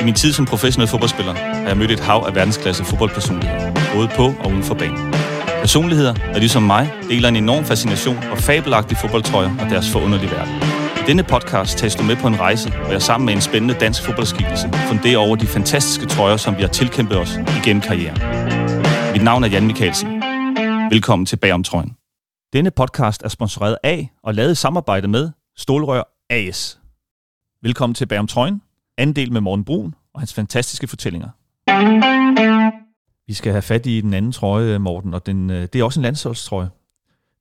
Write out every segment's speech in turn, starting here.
I min tid som professionel fodboldspiller har jeg mødt et hav af verdensklasse fodboldpersonligheder, både på og uden for banen. Personligheder, der ligesom mig deler en enorm fascination og fabelagtige fodboldtrøjer og deres forunderlige verden. I denne podcast tages du med på en rejse, hvor jeg sammen med en spændende dansk fodboldskikkelse funderer over de fantastiske trøjer, som vi har tilkæmpet os igennem karrieren. Mit navn er Jan Mikkelsen. Velkommen til Bagom Trøjen. Denne podcast er sponsoreret af og lavet i samarbejde med Stålrør AS. Velkommen til Bagom Trøjen, anden del med Morten Brun og hans fantastiske fortællinger. Vi skal have fat i den anden trøje, Morten, og den, øh, det er også en landsholdstrøje.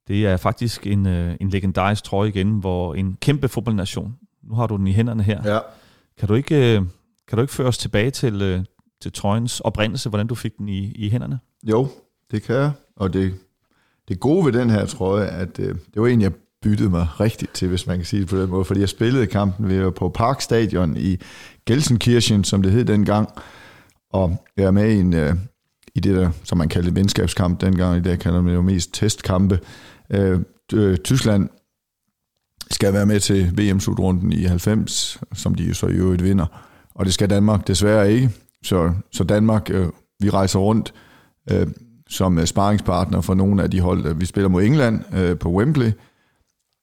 Det er faktisk en, øh, en legendarisk trøje igen, hvor en kæmpe fodboldnation, nu har du den i hænderne her. Ja. Kan du ikke, øh, kan du ikke føre os tilbage til, til trøjens oprindelse, hvordan du fik den i, i hænderne? Jo, det kan jeg. Og det, det gode ved den her trøje, at det var en, jeg byttede mig rigtigt til, hvis man kan sige det på den måde, fordi jeg spillede kampen ved på Parkstadion i Gelsenkirchen, som det hed dengang, og jeg er med i, en, øh, i det der, som man kaldte venskabskamp dengang, i dag kalder man jo mest testkampe. Øh, øh, Tyskland skal være med til VM-slutrunden i 90, som de jo så i øvrigt vinder, og det skal Danmark desværre ikke. Så, så Danmark, øh, vi rejser rundt øh, som øh, sparringspartner for nogle af de hold, vi spiller mod England øh, på Wembley,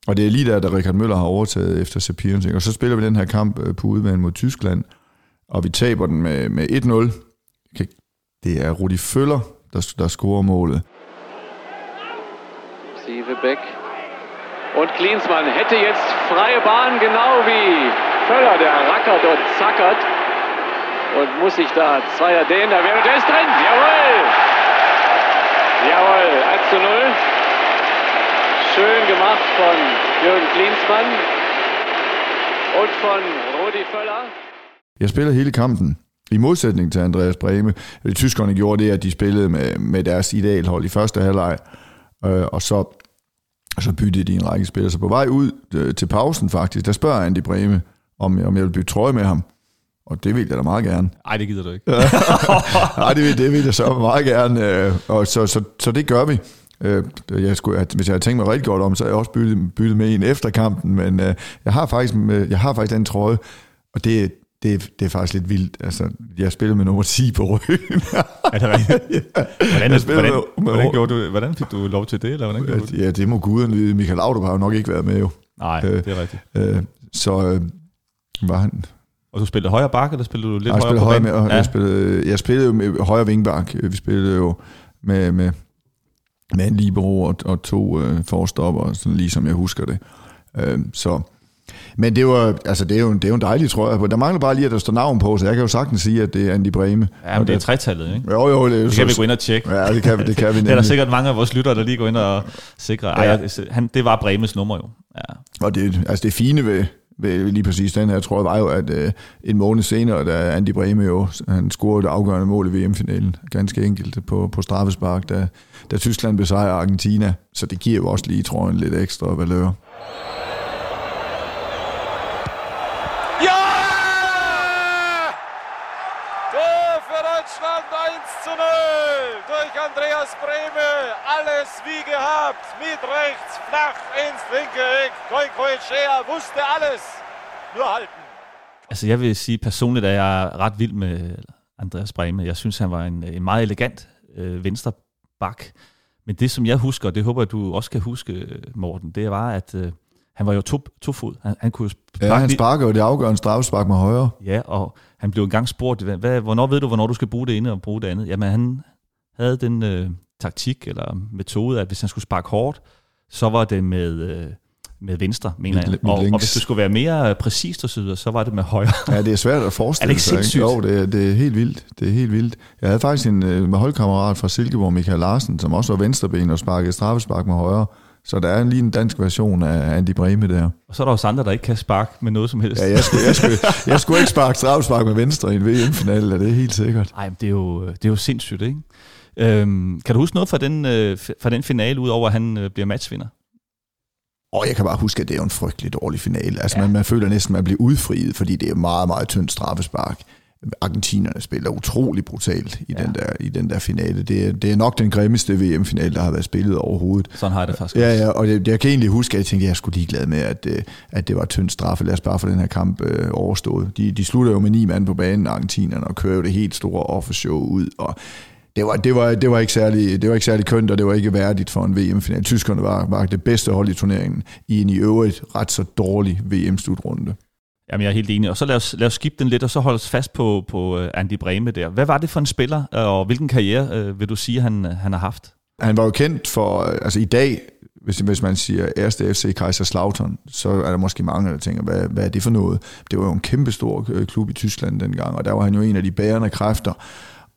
og det er lige der, da Richard Møller har overtaget efter Sapirens. Og så spiller vi den her kamp øh, på udebane mod Tyskland, og vi taber den med, med 1-0. Det er Rudi Føller, der, der scorer målet. Beck. Und Klinsmann hätte jetzt freie Bahn, genau wie Völler, der rackert und zackert. Und muss sich da Zweier den, da wäre der ist drin. Jawohl! Jawohl, 1 zu 0. Schön gemacht von Jürgen Klinsmann und von Rudi Völler. Jeg spiller hele kampen. I modsætning til Andreas Breme. De tyskerne gjorde det, at de spillede med, med deres idealhold i første halvleg, øh, og så, så byttede de en række spillere. Så på vej ud øh, til pausen faktisk, der spørger Andy Breme, om, om jeg vil bytte trøje med ham. Og det vil jeg da meget gerne. Nej, det gider du ikke. Nej, det vil, det vil jeg så meget gerne. Øh, og så, så, så det gør vi. Øh, jeg skulle, hvis jeg havde tænkt mig rigtig godt om, så havde jeg også byttet, byttet med en efter kampen, men øh, jeg, har faktisk, jeg har faktisk den trøje, og det, det, det er faktisk lidt vildt. Altså, jeg spillede med nummer 10 på ryggen. er det rigtigt? Hvordan, hvordan, med, med, hvordan, gjorde du, hvordan fik du lov til det? Eller hvordan gjorde du det? Ja, det må guderne vide. Michael Laudrup har jo nok ikke været med jo. Nej, øh, det er rigtigt. Øh, så øh, var han... Og du spillede højre bakke, eller spillede du lidt Nej, højere på højre med, ja. jeg, spillede, jeg spillede jo med højre vingbak. Vi spillede jo med, med med en libero og, og to øh, forstopper, sådan lige som jeg husker det. Øh, så, men det, var, altså, det, er jo, det er jo en dejlig trøje. Der mangler bare lige, at der står navn på, så jeg kan jo sagtens sige, at det er Andy Breme. Ja, men det er tretallet, ikke? Jo, jo. Det, det kan så, vi gå ind og tjekke. Ja, det kan, det kan vi det er der sikkert mange af vores lyttere, der lige går ind og sikrer. Ej, ja. han, det var Bremes nummer jo. Ja. Og det, altså det fine ved, ved lige præcis den her, tror jeg, var jo, at øh, en måned senere, da Andy Breme jo, han scorede det afgørende mål i VM-finalen, ganske enkelt på, på straffespark, da, da Tyskland besejrer Argentina. Så det giver jo også lige, tror jeg, en lidt ekstra valør. Ja! Tor für Deutschland 1 zu 0 durch Andreas Breme. Alles wie gehabt. Mit rechts, flach ins linke Eck. Goikoechea wusste alles. Nur halten. Altså jeg vil sige personligt, at jeg er ret vild med Andreas Breme. Jeg synes, han var en, en meget elegant øh, venstre bak. Men det, som jeg husker, og det håber jeg, du også kan huske, Morten, det var, at øh, han var jo to, to fod. Han, han kunne ja, han sparker jo det afgørende straffespark med højre. Ja, og han blev engang spurgt, hvad, hvornår ved du, hvornår du skal bruge det ene og bruge det andet? Jamen, han havde den øh, taktik eller metode, at hvis han skulle sparke hårdt, så var det med... Øh, med venstre, mener jeg. Og, og hvis det skulle være mere præcist og så videre, så var det med højre. Ja, det er svært at forestille er det sig. Jo, det er, det er helt vildt. Det er helt vildt. Jeg havde faktisk en øh, med holdkammerat fra Silkeborg, Michael Larsen, som også var venstreben og sparkede straffespark med højre. Så der er lige en dansk version af Andy Breme der. Og så er der også andre, der ikke kan sparke med noget som helst. Ja, jeg skulle, jeg skulle, jeg skulle ikke sparke straffespark med venstre i en VM-finale, det er helt sikkert. Nej, det er jo, det er jo sindssygt, ikke? Øhm, kan du huske noget fra den, øh, fra den finale, udover at han øh, bliver matchvinder? Og jeg kan bare huske, at det er jo en frygtelig dårlig finale. Altså ja. man, man føler næsten, at man bliver udfriet, fordi det er meget, meget tyndt straffespark. argentinerne spiller utrolig brutalt i, ja. den, der, i den der finale. Det er, det er nok den grimmeste VM-finale, der har været spillet overhovedet. Sådan har jeg det faktisk Ja, ja og det, jeg kan egentlig huske, at jeg tænkte, at jeg skulle glad med, at, øh, at det var tynd straffe. Lad os bare få den her kamp øh, overstået. De, de slutter jo med ni mand på banen, argentinerne, og kører jo det helt store offershow ud, og det var, det, var, det, var ikke særlig, det var ikke særlig kønt, og det var ikke værdigt for en VM-final. Tyskerne var, var det bedste hold i turneringen i en i øvrigt ret så dårlig VM-slutrunde. Jamen, jeg er helt enig. Og så lad os, lad os skifte den lidt, og så holde os fast på, på øh, Andy Breme der. Hvad var det for en spiller, og hvilken karriere øh, vil du sige, han, han har haft? Han var jo kendt for, altså i dag, hvis, hvis man siger Erste FC Kaiserslautern, så er der måske mange, der tænker, hvad, hvad er det for noget? Det var jo en kæmpestor øh, klub i Tyskland dengang, og der var han jo en af de bærende kræfter.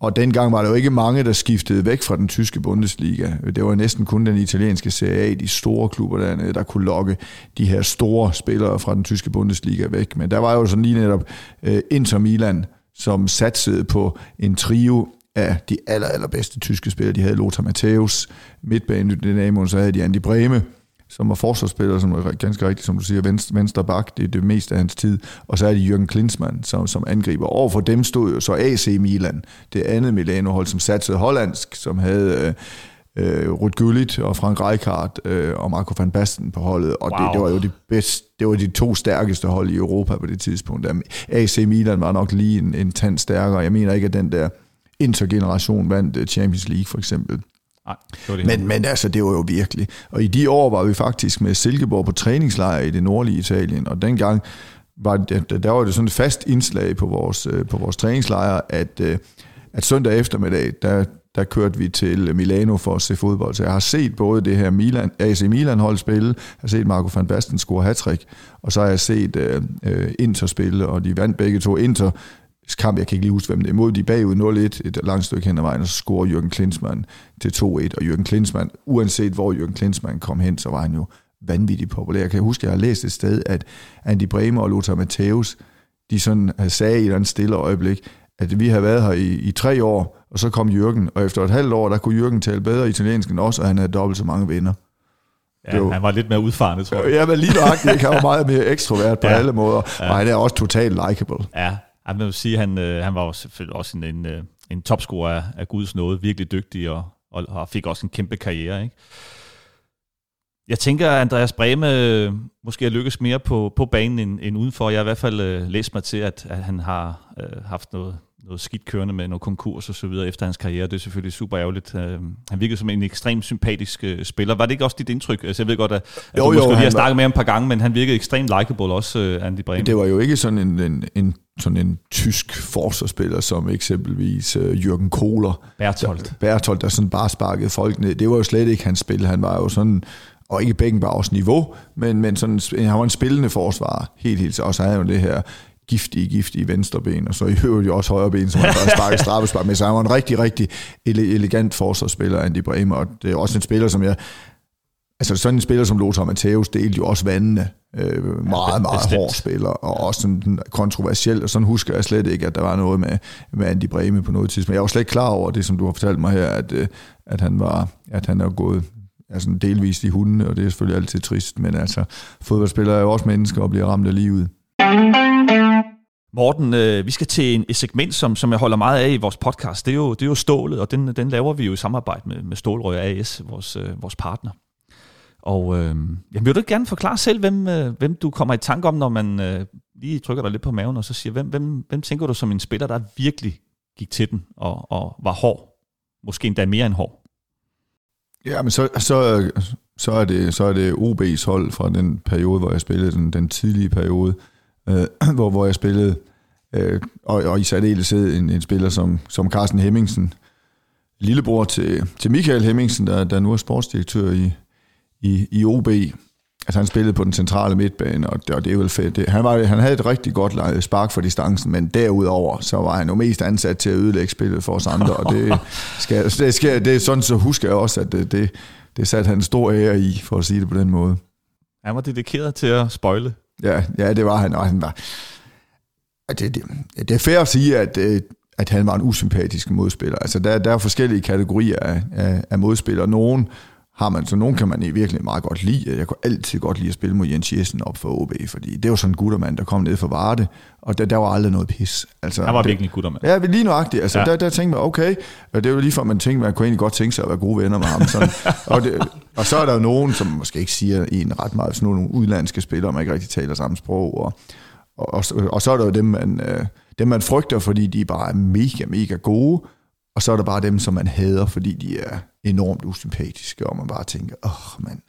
Og dengang var der jo ikke mange, der skiftede væk fra den tyske Bundesliga. Det var næsten kun den italienske Serie A, de store klubber dernede, der kunne lokke de her store spillere fra den tyske Bundesliga væk. Men der var jo sådan lige netop øh, Inter Milan, som satsede på en trio af de aller, allerbedste tyske spillere. De havde Lothar Matthäus, midtbane Dynamo, så havde de Andy Breme, som var forsvarsspiller, som var ganske rigtigt, som du siger, venstre, venstre bak, det er det meste af hans tid. Og så er det Jürgen Klinsmann, som, som angriber. Over for dem stod jo så AC Milan, det andet Milano-hold, som satsede hollandsk, som havde øh, øh Rud Gullit og Frank Rijkaard øh, og Marco van Basten på holdet, og wow. det, det var jo de bedste, det var de to stærkeste hold i Europa på det tidspunkt. AC Milan var nok lige en, en tand stærkere. Jeg mener ikke, at den der intergeneration vandt øh, Champions League for eksempel. Nej, det det men, men altså, det var jo virkelig. Og i de år var vi faktisk med Silkeborg på træningslejr i det nordlige Italien, og dengang var det, der var det sådan et fast indslag på vores, øh, på vores træningslejr, at, øh, at søndag eftermiddag, der, der kørte vi til Milano for at se fodbold. Så jeg har set både det her Milan, AC Milan hold spille, jeg har set Marco van Basten score hat og så har jeg set uh, Inter spille, og de vandt begge to. Inter kamp, jeg kan ikke lige huske, hvem det er, mod de bagud 0-1 et langt stykke hen ad vejen, og så scorer Jürgen Klinsmann til 2-1, og Jürgen Klinsmann, uanset hvor Jürgen Klinsmann kom hen, så var han jo vanvittigt populær. Jeg kan huske, jeg har læst et sted, at Andy Bremer og Lothar Matthäus, de sådan sagde i et eller andet stille øjeblik, at vi har været her i, i tre år, og så kom Jürgen, og efter et halvt år, der kunne Jürgen tale bedre italiensk end os, og han havde dobbelt så mange venner. Ja, jo. han var lidt mere udfarende, tror jeg. Ja, men lige nøjagtigt. Han var meget mere ekstrovert på ja. alle måder, ja. og han er også totalt likable. Ja, jeg vil sige, han, øh, han var jo selvfølgelig også en, en, øh, en topscorer af, af Guds nåde, virkelig dygtig, og, og, og fik også en kæmpe karriere. Ikke? Jeg tænker, at Andreas Breme øh, måske har lykkes mere på, på banen end, end udenfor. Jeg har i hvert fald øh, læst mig til, at, at han har øh, haft noget, noget skidt kørende med noget konkurs og så videre efter hans karriere. Det er selvfølgelig super ærgerligt. Øh, han virkede som en ekstremt sympatisk øh, spiller. Var det ikke også dit indtryk? Altså, jeg ved godt, at, at jo, du måske jo, lige har snakket med ham et par gange, men han virkede ekstremt likable også, øh, Andy Bremen. Det var jo ikke sådan en, en, en sådan en tysk forsvarsspiller, som eksempelvis Jürgen Kohler. Berthold. Berthold, der sådan bare sparkede folk ned. Det var jo slet ikke hans spil. Han var jo sådan og ikke Beckenbauers niveau, men, men sådan, han var en spillende forsvar, helt helt, og så havde han jo det her giftige, giftige venstreben, og så i øvrigt jo også højre ben, som han bare sparker straffespark med. Så han var en rigtig, rigtig elegant forsvarsspiller, Andy Bremer, og det er også en spiller, som jeg... Altså sådan en spiller som Lothar Matthäus delte jo også vandene. Øh, meget, ja, meget hård spiller, og også sådan kontroversiel, og sådan husker jeg slet ikke, at der var noget med, med Andy Breme på noget tidspunkt. Jeg var slet ikke klar over det, som du har fortalt mig her, at, øh, at han var at han er gået altså delvist i hundene, og det er selvfølgelig altid trist, men altså fodboldspillere er jo også mennesker og bliver ramt af livet. Morten, øh, vi skal til en, et segment, som, som jeg holder meget af i vores podcast. Det er jo, det er jo stålet, og den, den laver vi jo i samarbejde med, med Stålrøg AS, vores, øh, vores partner. Og øh, jamen, vil du gerne forklare selv, hvem, øh, hvem du kommer i tanke om, når man øh, lige trykker dig lidt på maven, og så siger, hvem, hvem, hvem tænker du som en spiller, der virkelig gik til den og, og var hård? Måske endda mere end hård. Ja, men så, så, så, er det, så er det OB's hold fra den periode, hvor jeg spillede, den, den tidlige periode, øh, hvor, hvor jeg spillede, øh, og, og i særdeleshed en, en spiller som, som Carsten Hemmingsen, lillebror til, til Michael Hemmingsen, der, der nu er sportsdirektør i, i, i OB. Altså han spillede på den centrale midtbane, og det, og det er vel fedt. Det, han, var, han havde et rigtig godt spark for distancen, men derudover, så var han jo mest ansat til at ødelægge spillet for os andre, og det, skal, det, skal, det er sådan, så husker jeg også, at det, det, det satte han stor ære i, for at sige det på den måde. Han var dedikeret til at spøjle. Ja, ja det var han, og han var... Det, det, det er fair at sige, at, øh, at han var en usympatisk modspiller. Altså, der, der er forskellige kategorier af, af, af modspillere. Nogen har man, så nogen kan man i virkelig meget godt lide. Jeg kunne altid godt lide at spille mod Jens Jessen op for OB, fordi det var sådan en guttermand, der kom ned fra Varde, og der, der var aldrig noget pis. Altså, Han var det, virkelig en guttermand. Ja, lige nuagtigt. Altså, Ja. der, der tænkte man, okay, og det var lige for, man tænkte, man kunne egentlig godt tænke sig at være gode venner med ham. Sådan. og, det, og så er der jo nogen, som måske ikke siger en ret meget, sådan nogle udlandske spillere, man ikke rigtig taler samme sprog, og, og, og, og så er der jo dem, man, øh, dem, man frygter, fordi de bare er mega, mega gode, og så er der bare dem, som man hader, fordi de er enormt usympatiske, og man bare tænker, åh, oh, mand.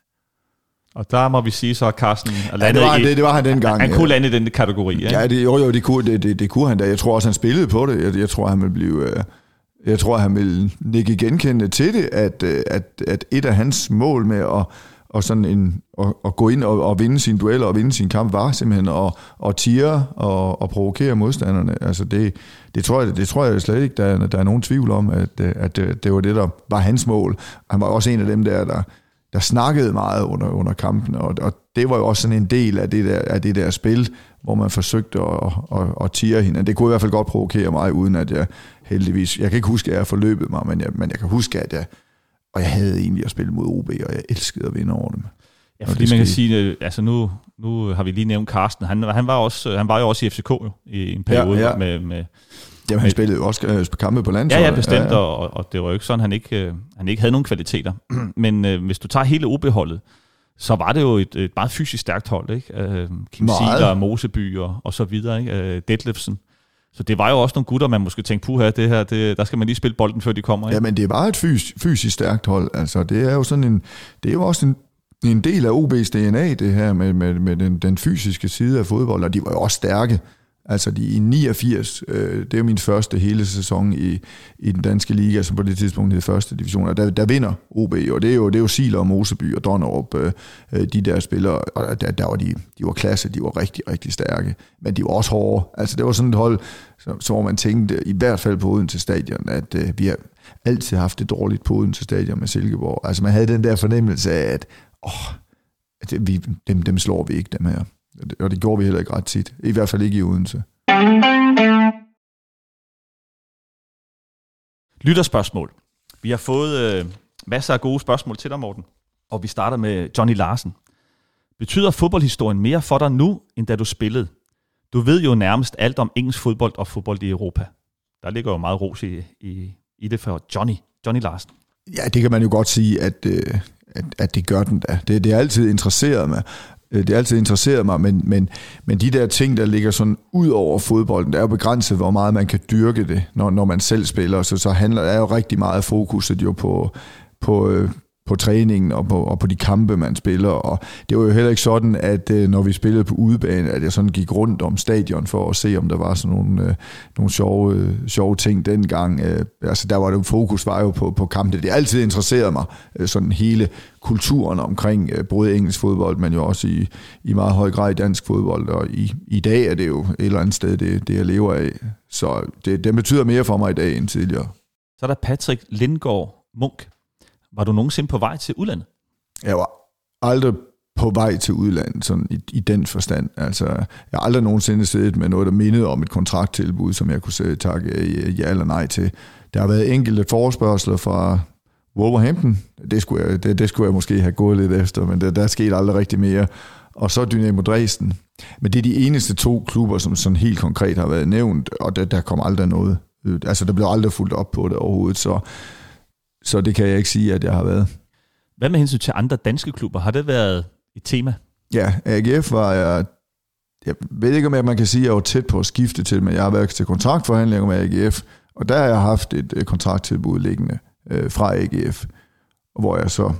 Og der må vi sige så, at Carsten er Ja, det, var, i, det, det var han dengang. han ja. kunne lande i den kategori. Ikke? Ja, det, jo, jo, det kunne, det, det, det kunne han da. Jeg tror også, han spillede på det. Jeg, jeg tror, han vil blive... øh, Jeg tror, han vil nikke genkendende til det, at, øh, at, at et af hans mål med at, og sådan en, at, at gå ind og, og vinde sin dueller og vinde sin kamp var simpelthen at, at tire og, og provokere modstanderne. Altså det, det, tror jeg, det tror jeg slet ikke, der, der er nogen tvivl om, at, at det, det var det, der var hans mål. Han var også en af dem der, der, der snakkede meget under, under kampen, og, og det var jo også sådan en del af det der, af det der spil, hvor man forsøgte at, at, at tire hinanden. Det kunne i hvert fald godt provokere mig, uden at jeg heldigvis... Jeg kan ikke huske, at jeg forløbet mig, men jeg, men jeg kan huske, at jeg... Og jeg havde egentlig at spille mod OB, og jeg elskede at vinde over dem. Ja, fordi det man kan sige, øh, altså nu, nu har vi lige nævnt Carsten. Han, han, var, også, han var jo også i FCK jo, i en periode Ja, ja. med, med Jamen, han spillede jo også øh, kampe på Ja, landsholdet. ja, bestemt, ja, ja. Og, og det var jo ikke sådan, han ikke, øh, han ikke havde nogen kvaliteter. Men øh, hvis du tager hele OB-holdet, så var det jo et, et meget fysisk stærkt hold, ikke? Øh, Kim. Sieler, Moseby og, og så videre, ikke? Øh, Detlefsen. Så det var jo også nogle gutter, man måske tænkte, puha, det her, det, der skal man lige spille bolden, før de kommer, ikke? Ja, men det var et fys, fysisk stærkt hold. Altså, det er jo sådan en, det er jo også en, en del af OB's DNA, det her med, med, med den, den fysiske side af fodbold, og de var jo også stærke. Altså de i 89, øh, det er jo min første hele sæson i, i den danske liga, som på det tidspunkt hed første division, og der, der vinder OB, og det er jo, det er jo Siler og Moseby og Donnerup, øh, øh, de der spillere, og der, der var de, de var klasse, de var rigtig, rigtig stærke, men de var også hårde. Altså det var sådan et hold, så, som man tænkte, i hvert fald på Odense Stadion, at øh, vi har altid haft det dårligt på Odense Stadion med Silkeborg. Altså man havde den der fornemmelse af, at åh, at vi, dem, dem slår vi ikke, dem her. Og det- gjorde vi heller ikke ret tit. I hvert fald ikke i Odense. Lytterspørgsmål. Vi har fået øh, masser af gode spørgsmål til dig, Morten. Og vi starter med Johnny Larsen. Betyder fodboldhistorien mere for dig nu, end da du spillede? Du ved jo nærmest alt om engelsk fodbold og fodbold i Europa. Der ligger jo meget ros i, i, i det for Johnny. Johnny Larsen. Ja, det kan man jo godt sige, at, øh, at, at det gør den da. Det, det har altid interesseret mig. Øh, det har altid interesseret mig, men, men, men de der ting, der ligger sådan ud over fodbolden, det er jo begrænset, hvor meget man kan dyrke det, når, når man selv spiller. Så, så handler er jo rigtig meget fokuset jo på, på, øh, på træningen og på, og på de kampe, man spiller. Og det var jo heller ikke sådan, at øh, når vi spillede på udebane, at jeg sådan gik rundt om stadion for at se, om der var sådan nogle, øh, nogle sjove, øh, sjove ting dengang. Øh, altså der var det fokus var jo på, på kampene. Det altid interesseret mig, øh, sådan hele kulturen omkring øh, både engelsk fodbold, men jo også i, i meget høj grad i dansk fodbold. Og i, i dag er det jo et eller andet sted, det, det jeg lever af. Så det, det betyder mere for mig i dag end tidligere. Så er der Patrick Lindgaard Munk. Var du nogensinde på vej til udlandet? Jeg var aldrig på vej til udlandet, sådan i, i den forstand. Altså, jeg har aldrig nogensinde siddet med noget, der mindede om et kontrakttilbud, som jeg kunne sige tak øh, ja eller nej til. Der har været enkelte forespørgseler fra Wolverhampton. Det skulle jeg, det, det skulle jeg måske have gået lidt efter, men der, der skete aldrig rigtig mere. Og så Dynamo Dresden. Men det er de eneste to klubber, som sådan helt konkret har været nævnt, og der, der kom aldrig noget. Altså, der blev aldrig fuldt op på det overhovedet, så, så det kan jeg ikke sige, at jeg har været. Hvad med hensyn til andre danske klubber? Har det været et tema? Ja, AGF var jeg... Jeg ved ikke, om man kan sige, at jeg var tæt på at skifte til, men jeg har været til kontraktforhandlinger med AGF, og der har jeg haft et øh, kontrakttilbud liggende øh, fra AGF, hvor jeg så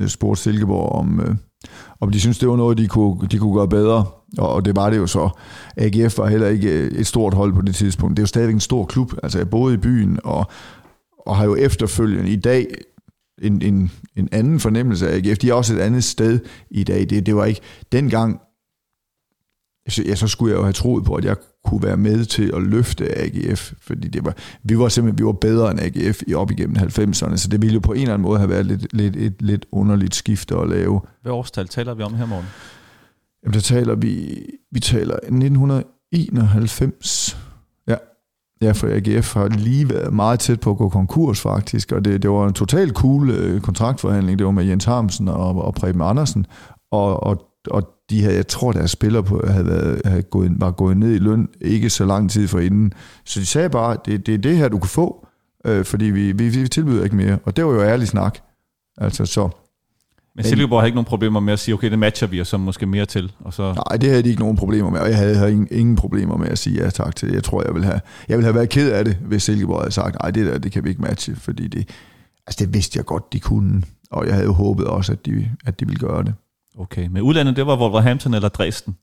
øh, spurgte Silkeborg om, øh, om de synes det var noget, de kunne, de kunne gøre bedre, og, og det var det jo så. AGF var heller ikke øh, et stort hold på det tidspunkt. Det er jo stadigvæk en stor klub. Altså, jeg boede i byen, og, og har jo efterfølgende i dag en, en, en anden fornemmelse af AGF. De er også et andet sted i dag. Det, det var ikke dengang, så, ja, så skulle jeg jo have troet på, at jeg kunne være med til at løfte AGF, fordi det var, vi var simpelthen vi var bedre end AGF i op igennem 90'erne, så det ville jo på en eller anden måde have været lidt, lidt, et lidt underligt skifte at lave. Hvad årstal taler vi om her, morgen? Jamen, der taler vi, vi taler 1991. Ja. For AGF har lige været meget tæt på at gå konkurs faktisk, og det, det var en total cool øh, kontraktforhandling. Det var med Jens Harmsen og, og Preben Andersen, og, og, og de havde, jeg tror, deres spillere på, havde, været, havde gået, var gået ned i løn ikke så lang tid forinden. Så de sagde bare, det, det er det her, du kan få, øh, fordi vi, vi, vi tilbyder ikke mere. Og det var jo ærlig snak. Altså, så, men Silkeborg har ikke nogen problemer med at sige, okay, det matcher vi, og så måske mere til. Og så... Nej, det havde de ikke nogen problemer med, og jeg havde, havde ingen, ingen problemer med at sige ja tak til det. Jeg tror, jeg ville have, jeg ville have været ked af det, hvis Silkeborg havde sagt, nej, det der, det kan vi ikke matche, fordi det, altså det vidste jeg godt, de kunne. Og jeg havde jo håbet også, at de, at de ville gøre det. Okay, men udlandet, det var Wolverhampton eller Dresden?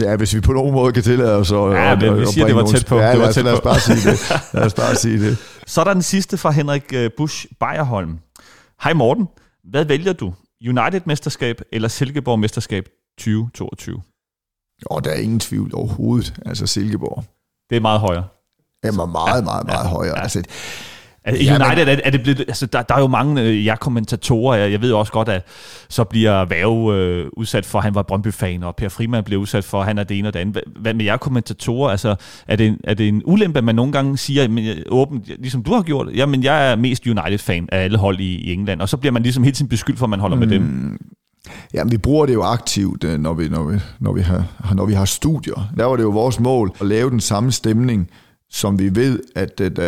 Ja, hvis vi på nogen måde kan tillade os at... Ja, men vi siger, det var tæt på. Ja, det var tæt på. lad os bare sige det. Lad os bare sige det. Så er der den sidste fra Henrik øh, Busch Beierholm. Hej Morten, hvad vælger du? United-mesterskab eller Silkeborg-mesterskab 2022? Jo, der er ingen tvivl overhovedet. Altså Silkeborg. Det er meget højere. Det er meget, meget, meget, meget højere. Ja. Altså, Altså, United, er, er det blevet, altså, der, der er jo mange øh, jeg kommentatorer, jeg, jeg ved også godt, at så bliver Væve øh, udsat for, at han var Brøndby-fan, og Per Frimand bliver udsat for, at han er det ene og det andet. Hvad med jer kommentatorer? Altså, er det, er det en ulempe, at man nogle gange siger men, øh, åbent, ligesom du har gjort, jamen jeg er mest United-fan af alle hold i, i England, og så bliver man ligesom helt tiden beskyldt for, at man holder mm. med dem. Mm. Ja, vi bruger det jo aktivt, øh, når vi, når, vi, når, vi har, når vi har studier. Der var det jo vores mål at lave den samme stemning, som vi ved, at, at,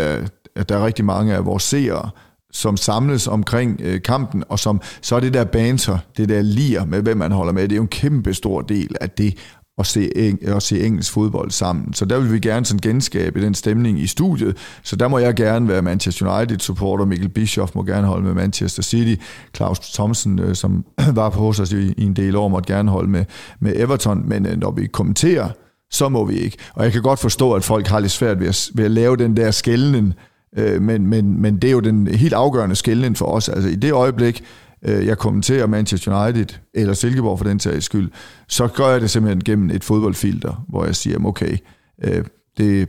at der er rigtig mange af vores seere, som samles omkring øh, kampen, og som så er det der banter, det der lir med, hvem man holder med, det er jo en kæmpe stor del af det at se, at se engelsk fodbold sammen. Så der vil vi gerne sådan genskabe den stemning i studiet. Så der må jeg gerne være Manchester United-supporter. Mikkel Bischoff må gerne holde med Manchester City. Claus Thomsen, øh, som var på hos os i, i en del år, måtte gerne holde med, med Everton. Men øh, når vi kommenterer, så må vi ikke. Og jeg kan godt forstå, at folk har lidt svært ved at, ved at lave den der skældning Øh, men, men, men det er jo den helt afgørende skældning for os. Altså i det øjeblik, øh, jeg kommenterer Manchester United, eller Silkeborg for den sags skyld, så gør jeg det simpelthen gennem et fodboldfilter, hvor jeg siger, okay, øh, det,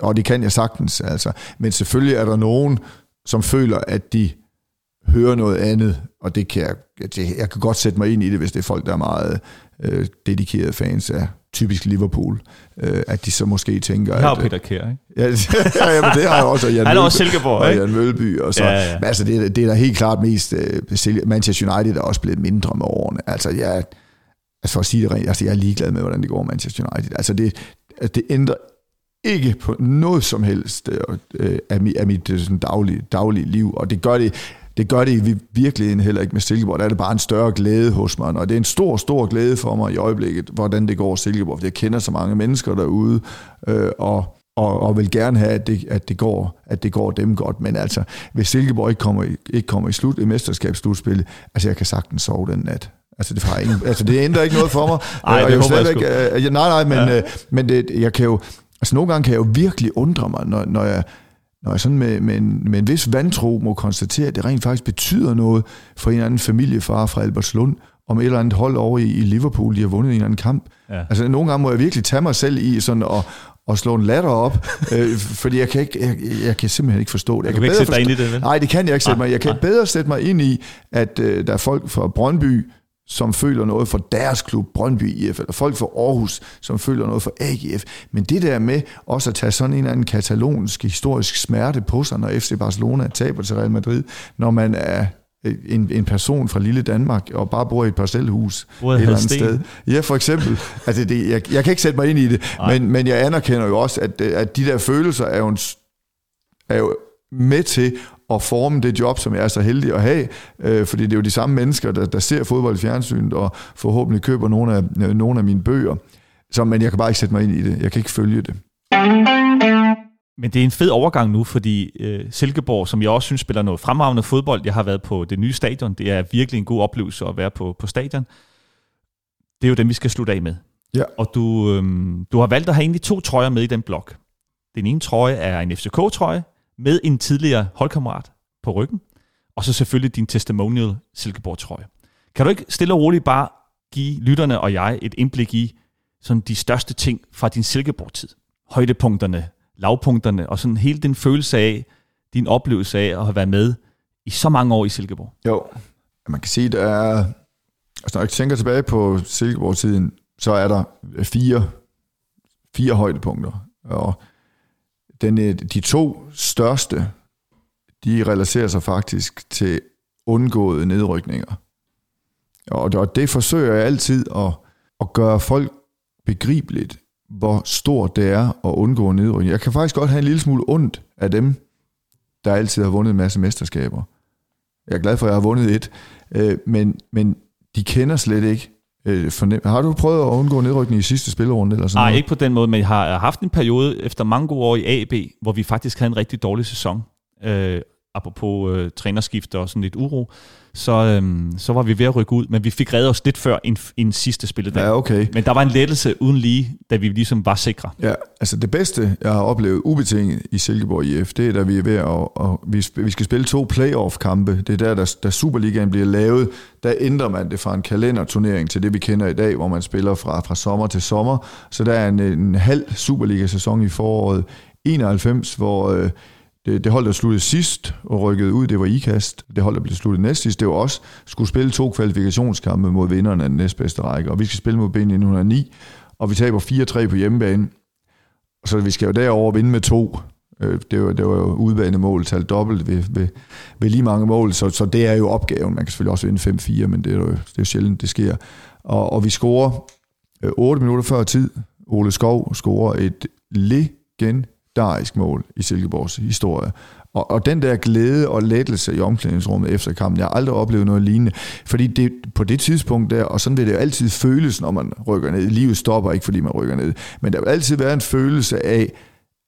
og det kan jeg sagtens, altså. Men selvfølgelig er der nogen, som føler, at de hører noget andet, og det kan jeg, det, jeg kan godt sætte mig ind i det, hvis det er folk, der er meget øh, dedikerede fans af typisk Liverpool, øh, at de så måske tænker... Jeg har at, Peter Kjær, ikke? Ja, ja, men det har jeg også. Og Jan Han er også Silkeborg, og Jan Mølby. Og så, ja, ja. Men altså, det, det er da helt klart mest... Uh, Manchester United er også blevet mindre med årene. Altså, jeg, altså for at sige det rent, altså, jeg er ligeglad med, hvordan det går Manchester United. Altså, det, det ændrer ikke på noget som helst uh, af, mit, af mit sådan, daglige, daglige liv, og det gør det det gør det i virkeligheden heller ikke med Silkeborg. Der er det bare en større glæde hos mig, og det er en stor, stor glæde for mig i øjeblikket, hvordan det går Silkeborg, for jeg kender så mange mennesker derude, øh, og, og, og vil gerne have, at det, at, det går, at det går dem godt. Men altså, hvis Silkeborg ikke kommer, ikke kommer i, slut, i mesterskabsslutspillet, altså jeg kan sagtens sove den nat. Altså det, ingen, altså det ændrer ikke noget for mig. Ej, det håber jeg ikke, uh, Nej, nej, men, ja. uh, men det, jeg kan jo, altså nogle gange kan jeg jo virkelig undre mig, når, når jeg, når jeg sådan med, med, en, med en vis vantro må konstatere, at det rent faktisk betyder noget for en eller anden familiefar fra Albertslund, om et eller andet hold over i, i Liverpool, de har vundet en eller anden kamp. Ja. Altså nogle gange må jeg virkelig tage mig selv i sådan at, at slå en latter op, øh, fordi jeg kan, ikke, jeg, jeg kan simpelthen ikke forstå det. Jeg kan, kan ikke sætte dig ind i det, vel? Nej, det kan jeg ikke sætte mig. Jeg kan bedre sætte mig ind i, at øh, der er folk fra Brøndby, som føler noget for deres klub, Brøndby IF, eller folk fra Aarhus, som føler noget for AGF. Men det der med også at tage sådan en eller anden katalonsk historisk smerte på sig, når FC Barcelona taber til Real Madrid, når man er en, en person fra lille Danmark og bare bor i et parcelhus et eller andet sted. Ja, for eksempel. altså det, jeg, jeg kan ikke sætte mig ind i det, men, men jeg anerkender jo også, at, at de der følelser er jo, en, er jo med til at forme det job, som jeg er så heldig at have, øh, fordi det er jo de samme mennesker, der, der ser fodbold i fjernsynet, og forhåbentlig køber nogle af, øh, nogle af mine bøger. Så, men jeg kan bare ikke sætte mig ind i det. Jeg kan ikke følge det. Men det er en fed overgang nu, fordi øh, Silkeborg, som jeg også synes spiller noget fremragende fodbold, jeg har været på det nye stadion, det er virkelig en god oplevelse at være på, på stadion. Det er jo dem, vi skal slutte af med. Ja. Og du, øh, du har valgt at have egentlig to trøjer med i den blok. Den ene trøje er en FCK-trøje, med en tidligere holdkammerat på ryggen, og så selvfølgelig din testimonial Silkeborg-trøje. Kan du ikke stille og roligt bare give lytterne og jeg et indblik i sådan de største ting fra din Silkeborg-tid? Højdepunkterne, lavpunkterne, og sådan hele den følelse af, din oplevelse af at have været med i så mange år i Silkeborg. Jo, man kan sige, der er, altså når jeg tænker tilbage på Silkeborg-tiden, så er der fire, fire højdepunkter. Og den, øh, de to største, de relaterer sig faktisk til undgåede nedrykninger. Og, og det forsøger jeg altid at, at gøre folk begribeligt, hvor stort det er at undgå nedrykning. Jeg kan faktisk godt have en lille smule ondt af dem, der altid har vundet en masse mesterskaber. Jeg er glad for, at jeg har vundet et, øh, men, men de kender slet ikke øh, fornem. Har du prøvet at undgå nedrykning i sidste spillerunde? Eller sådan Nej, noget? ikke på den måde, men jeg har haft en periode efter mange gode år i AB, hvor vi faktisk havde en rigtig dårlig sæson. Øh, apropos øh, trænerskifte og sådan lidt uro, så, øhm, så var vi ved at rykke ud, men vi fik reddet os lidt før en, en sidste spilledag. Ja, okay. Men der var en lettelse uden lige, da vi ligesom var sikre. Ja, altså det bedste, jeg har oplevet ubetinget i Silkeborg IF, det er, da vi er ved at, og vi, vi skal spille to playoff-kampe. Det er der, der, da Superligaen bliver lavet, der ændrer man det fra en kalenderturnering til det, vi kender i dag, hvor man spiller fra, fra sommer til sommer. Så der er en, en halv Superliga-sæson i foråret 91, hvor øh, det, det hold, der sluttede sidst og rykkede ud, det var IKAST. Det hold, der blev sluttet næst sidst, det var også skulle spille to kvalifikationskampe mod vinderne af den næstbedste række. Og vi skal spille mod Ben 1909, og vi taber 4-3 på hjemmebane. Så vi skal jo derover vinde med to. Øh, det var, det var jo udbanemål, talt dobbelt ved, ved, ved lige mange mål, så, så det er jo opgaven. Man kan selvfølgelig også vinde 5-4, men det er jo, det er jo sjældent, det sker. Og, og vi scorer øh, 8 minutter før tid. Ole Skov scorer et legendarisk mål i Silkeborgs historie. Og, og den der glæde og lettelse i omklædningsrummet efter kampen, jeg har aldrig oplevet noget lignende. Fordi det, på det tidspunkt der, og sådan vil det jo altid føles, når man rykker ned. Livet stopper ikke, fordi man rykker ned. Men der vil altid være en følelse af,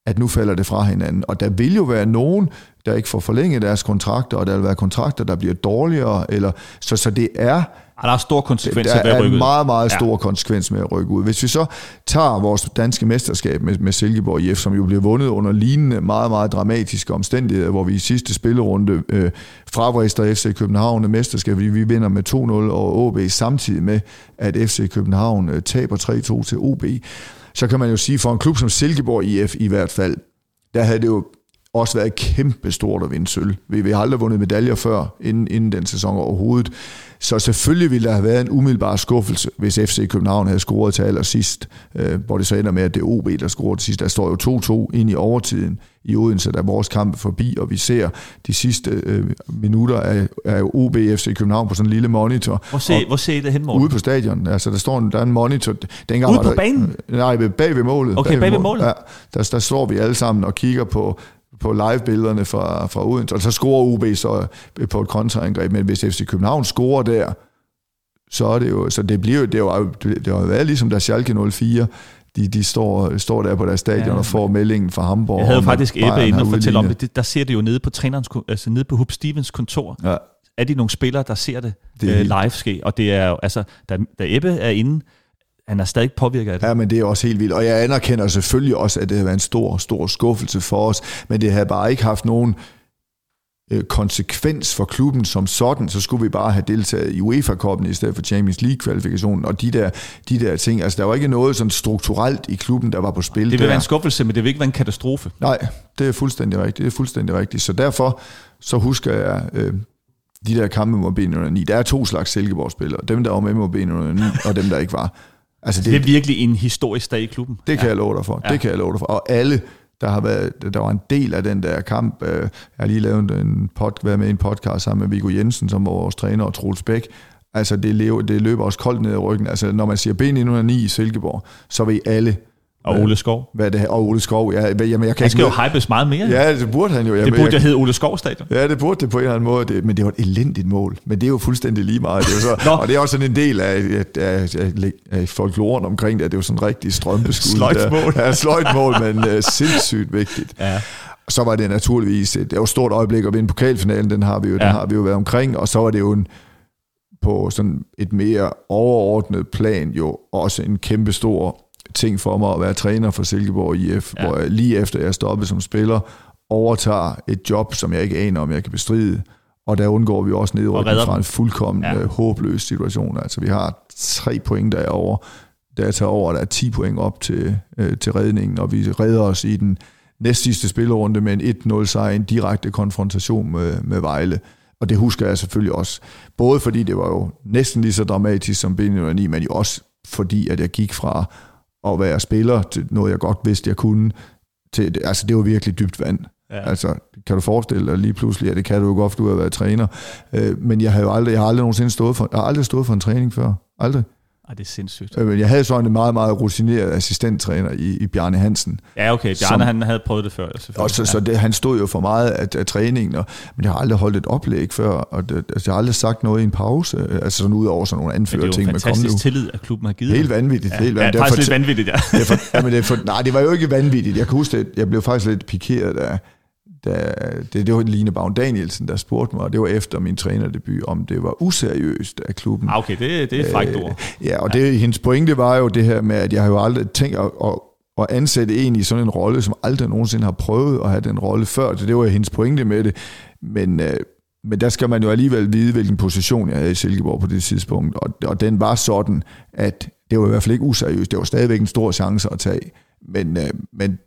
at nu falder det fra hinanden. Og der vil jo være nogen, der ikke får forlænget deres kontrakter, og der vil være kontrakter, der bliver dårligere. Eller, så, så det er og der er store konsekvenser der ved at er rykke en ud. meget, meget stor ja. konsekvens med at rykke ud. Hvis vi så tager vores danske mesterskab med, med Silkeborg IF, som jo blev vundet under lignende meget, meget dramatiske omstændigheder, hvor vi i sidste spillerunde øh, fravrister FC København mesterskab, fordi vi vinder med 2-0 over OB, samtidig med, at FC København øh, taber 3-2 til OB, så kan man jo sige, for en klub som Silkeborg IF i hvert fald, der havde det jo også været kæmpe stort at vinde sølv. Vi, vi har aldrig vundet medaljer før, inden, inden den sæson overhovedet. Så selvfølgelig ville der have været en umiddelbar skuffelse, hvis FC København havde scoret til allersidst, øh, hvor det så ender med, at det er OB, der scorer til sidst. Der står jo 2-2 ind i overtiden i Odense, da vores kamp er forbi, og vi ser de sidste øh, minutter af, af OB FC København på sådan en lille monitor. Hvor ser, hvor ser I det hen, Morten? Ude på stadion. Altså, der står en, der er en monitor. Dengang Ude var på der, banen? Nej, bag ved målet. Okay, bag ved målet. Ja, der, der står vi alle sammen og kigger på, på live-billederne fra, fra Odense, og så scorer UB så på et kontraangreb, men hvis FC København scorer der, så er det jo, så det bliver jo, det har jo, det jo været ligesom der Schalke 04, de, de står, står der på deres stadion Ja, og får meldingen fra Hamburg. Jeg havde faktisk Ebbe Bayern inde har og fortælle om det. Der ser det jo nede på trænerens, altså nede på Hub Stevens kontor. Ja, Er de nogle spillere, der ser det, Det øh, live ske? Og det er jo, altså, da, da Ebbe er inde, han er stadig påvirket af det. Ja, men det er også helt vildt. Og jeg anerkender selvfølgelig også, at det har været en stor, stor skuffelse for os, men det havde bare ikke haft nogen øh, konsekvens for klubben som sådan, så skulle vi bare have deltaget i UEFA-koppen i stedet for Champions League-kvalifikationen, og de der, de der ting, altså der var ikke noget sådan strukturelt i klubben, der var på spil Det vil der. være en skuffelse, men det vil ikke være en katastrofe. Nej, det er fuldstændig rigtigt. Det er fuldstændig rigtigt. Så derfor så husker jeg øh, de der kampe mod B909. Der er to slags Silkeborg-spillere. Dem, der var med mod B909, og dem, der ikke var. Altså, Det er virkelig en historisk dag i klubben. det kan jeg love dig for. Ja. Det kan jeg love dig for. Og alle, der har været, der var en del af den der kamp. øh, Jeg har lige lavet en pod, været med i en podcast sammen med Viggo Jensen, som var vores træner, og Troels Bæk. Altså, det, lever, det løber også koldt ned ad ryggen. Altså, når man siger B909 i Silkeborg, så vil alle, Og Ole Skov. hvad det er. Og Ole Skov, ja, jamen, jeg kan Han skal jo ikke... hypes meget mere. Ja, det burde han jo. det Jamen, burde jeg- jo hedde Ole Skov Stadion. Ja, det burde det på en eller anden måde, det, men det var et elendigt mål. Men det er jo fuldstændig lige meget. Det er jo så, og det er også sådan en del af, af, af, af, folkloren omkring det, at det er jo sådan en rigtig strømpeskud. Sløjt der. mål. Ja, sløjt mål, men uh, sindssygt vigtigt. Ja. Og så var det naturligvis, et, det var et stort øjeblik at vinde pokalfinalen, den har vi jo. Ja. den har vi jo været omkring, og så var det jo en, på sådan et mere overordnet plan jo også en kæmpe stor ting for mig at være træner for Silkeborg IF, ja. Hvor jeg lige efter jeg stoppede som spiller, overtager et job, som jeg ikke aner, om jeg kan bestride. Og der undgår vi også nedrykning redder fra en fuldkommen ja. Ja. håbløs situation. Altså vi har tre point derovre, der tager over, der er 10 point op til, øh, til redningen, og vi redder os i den næst sidste spillerunde med en 1-0 sejr, en direkte konfrontation med, med Vejle. Og det husker jeg selvfølgelig også. Både fordi det var jo næsten lige så dramatisk som B9, men jo også fordi, at jeg gik fra at være spiller til noget, jeg godt vidste, jeg kunne, til, altså det var virkelig dybt vand. Ja. Altså, kan du forestille dig lige pludselig, ja, det kan du jo godt, for du har været træner. Øh, men jeg har jo aldrig, jeg har aldrig nogensinde stået for, jeg har aldrig stået for en træning før. Aldrig. Ej, det er sindssygt. Øh, jeg havde sådan en meget, meget rutineret assistenttræner i, i Bjarne Hansen. Ja, okay. Bjarne som, han havde prøvet det før. Og så, ja. så det, han stod jo for meget af, af træningen, og, men jeg har aldrig holdt et oplæg før, og det, altså, jeg har aldrig sagt noget i en pause, øh, altså sådan ud over sådan nogle anfører ting. Men det er jo fantastisk tillid, at klubben har givet. Helt vanvittigt. Ja, helt vanvittigt. Ja, faktisk lidt vanvittigt, ja. det er for, jamen, det er for, nej, det var jo ikke vanvittigt. Jeg kan huske, at jeg blev faktisk lidt pikeret af, da, det, det var Line Bavn Danielsen, der spurgte mig, og det var efter min trænerdebut, om det var useriøst af klubben. Ah, okay, det, det er frækt ord. Øh, ja, og det, hendes pointe var jo det her med, at jeg har jo aldrig tænkt at, at, at ansætte en i sådan en rolle, som aldrig nogensinde har prøvet at have den rolle før. Det, det var hendes pointe med det. Men, øh, men der skal man jo alligevel vide, hvilken position jeg havde i Silkeborg på det tidspunkt. Og, og den var sådan, at det var i hvert fald ikke useriøst. Det var stadigvæk en stor chance at tage. Men, øh, men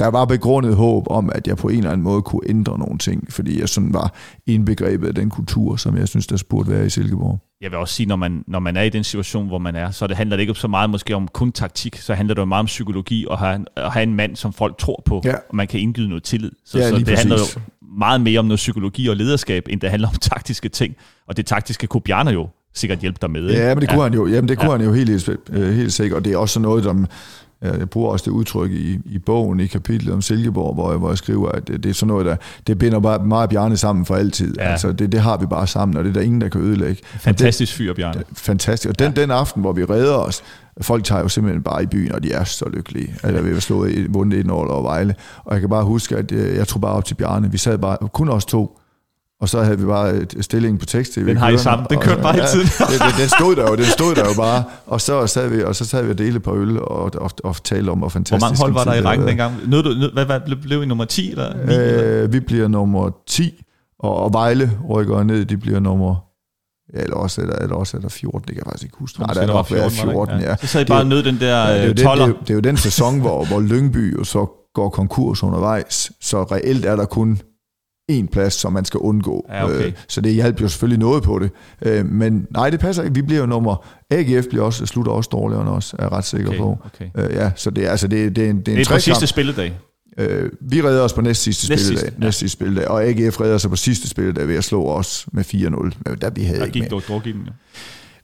der var begrundet håb om, at jeg på en eller anden måde kunne ændre nogle ting, fordi jeg sådan var indbegrebet af den kultur, som jeg synes, der burde være i Silkeborg. Jeg vil også sige, når man, når man er i den situation, hvor man er, så det handler det ikke så meget måske om kun taktik, så handler det jo meget om psykologi og have, at have en mand, som folk tror på, ja. og man kan indgyde noget tillid. Så, ja, så det præcis. handler jo meget mere om noget psykologi og lederskab, end det handler om taktiske ting. Og det taktiske kunne Bjarne jo sikkert hjælpe dig med. Ikke? Ja, men det kunne ja. han jo. Jamen, det kunne ja. han jo helt, helt, helt sikkert, og det er også noget, som jeg bruger også det udtryk i, i bogen, i kapitlet om Silkeborg, hvor jeg, hvor jeg skriver, at det, det er sådan noget, der det binder bare meget Bjarne sammen for altid. Ja. Altså, det, det har vi bare sammen, og det er der ingen, der kan ødelægge. Fantastisk fyr, Bjarne. Fantastisk. Og den, ja. den aften, hvor vi redder os, folk tager jo simpelthen bare i byen, og de er så lykkelige. Altså, vi har slået vundet et år over Vejle. Og jeg kan bare huske, at jeg, øh, jeg tror bare op til Bjarne. Vi sad bare, kun os to, og så havde vi bare et stilling på tekst. Den har I sammen. Den kørte bare hele tiden. Ja, den, den, stod der jo, den stod der jo bare. Og så sad vi, og så sad vi og dele på øl og, og, og talte om, hvor fantastisk Hvor mange hold var der i rækken dengang? Nød du, nød, hvad, hvad, blev I nummer 10 eller 9? Øh, eller? Vi bliver nummer 10, og, og Vejle rykker ned, de bliver nummer Ja, eller også, eller, eller også er der 14, det kan jeg faktisk ikke huske. Nej, der er nok 14, 14 ja. ja. Så sad I bare ned den der ja, det, er det, det, det, er jo den sæson, hvor, hvor Lyngby jo så går konkurs undervejs, så reelt er der kun en plads, som man skal undgå. Ja, okay. øh, så det hjælper jo selvfølgelig noget på det. Øh, men nej, det passer ikke. Vi bliver jo nummer... AGF bliver også, slutter også dårligere end os, er jeg ret sikker okay, på. Okay. Øh, ja, så det, altså, det, det, er en, det er en Det er på sidste spilledag. Øh, vi redder os på næst sidste næst spilledag, sidste, ja. næst sidste spilledag, og AGF redder sig på sidste spilledag ved at slå os med 4-0. Men der vi havde der ikke gik mere. Dog, den, ja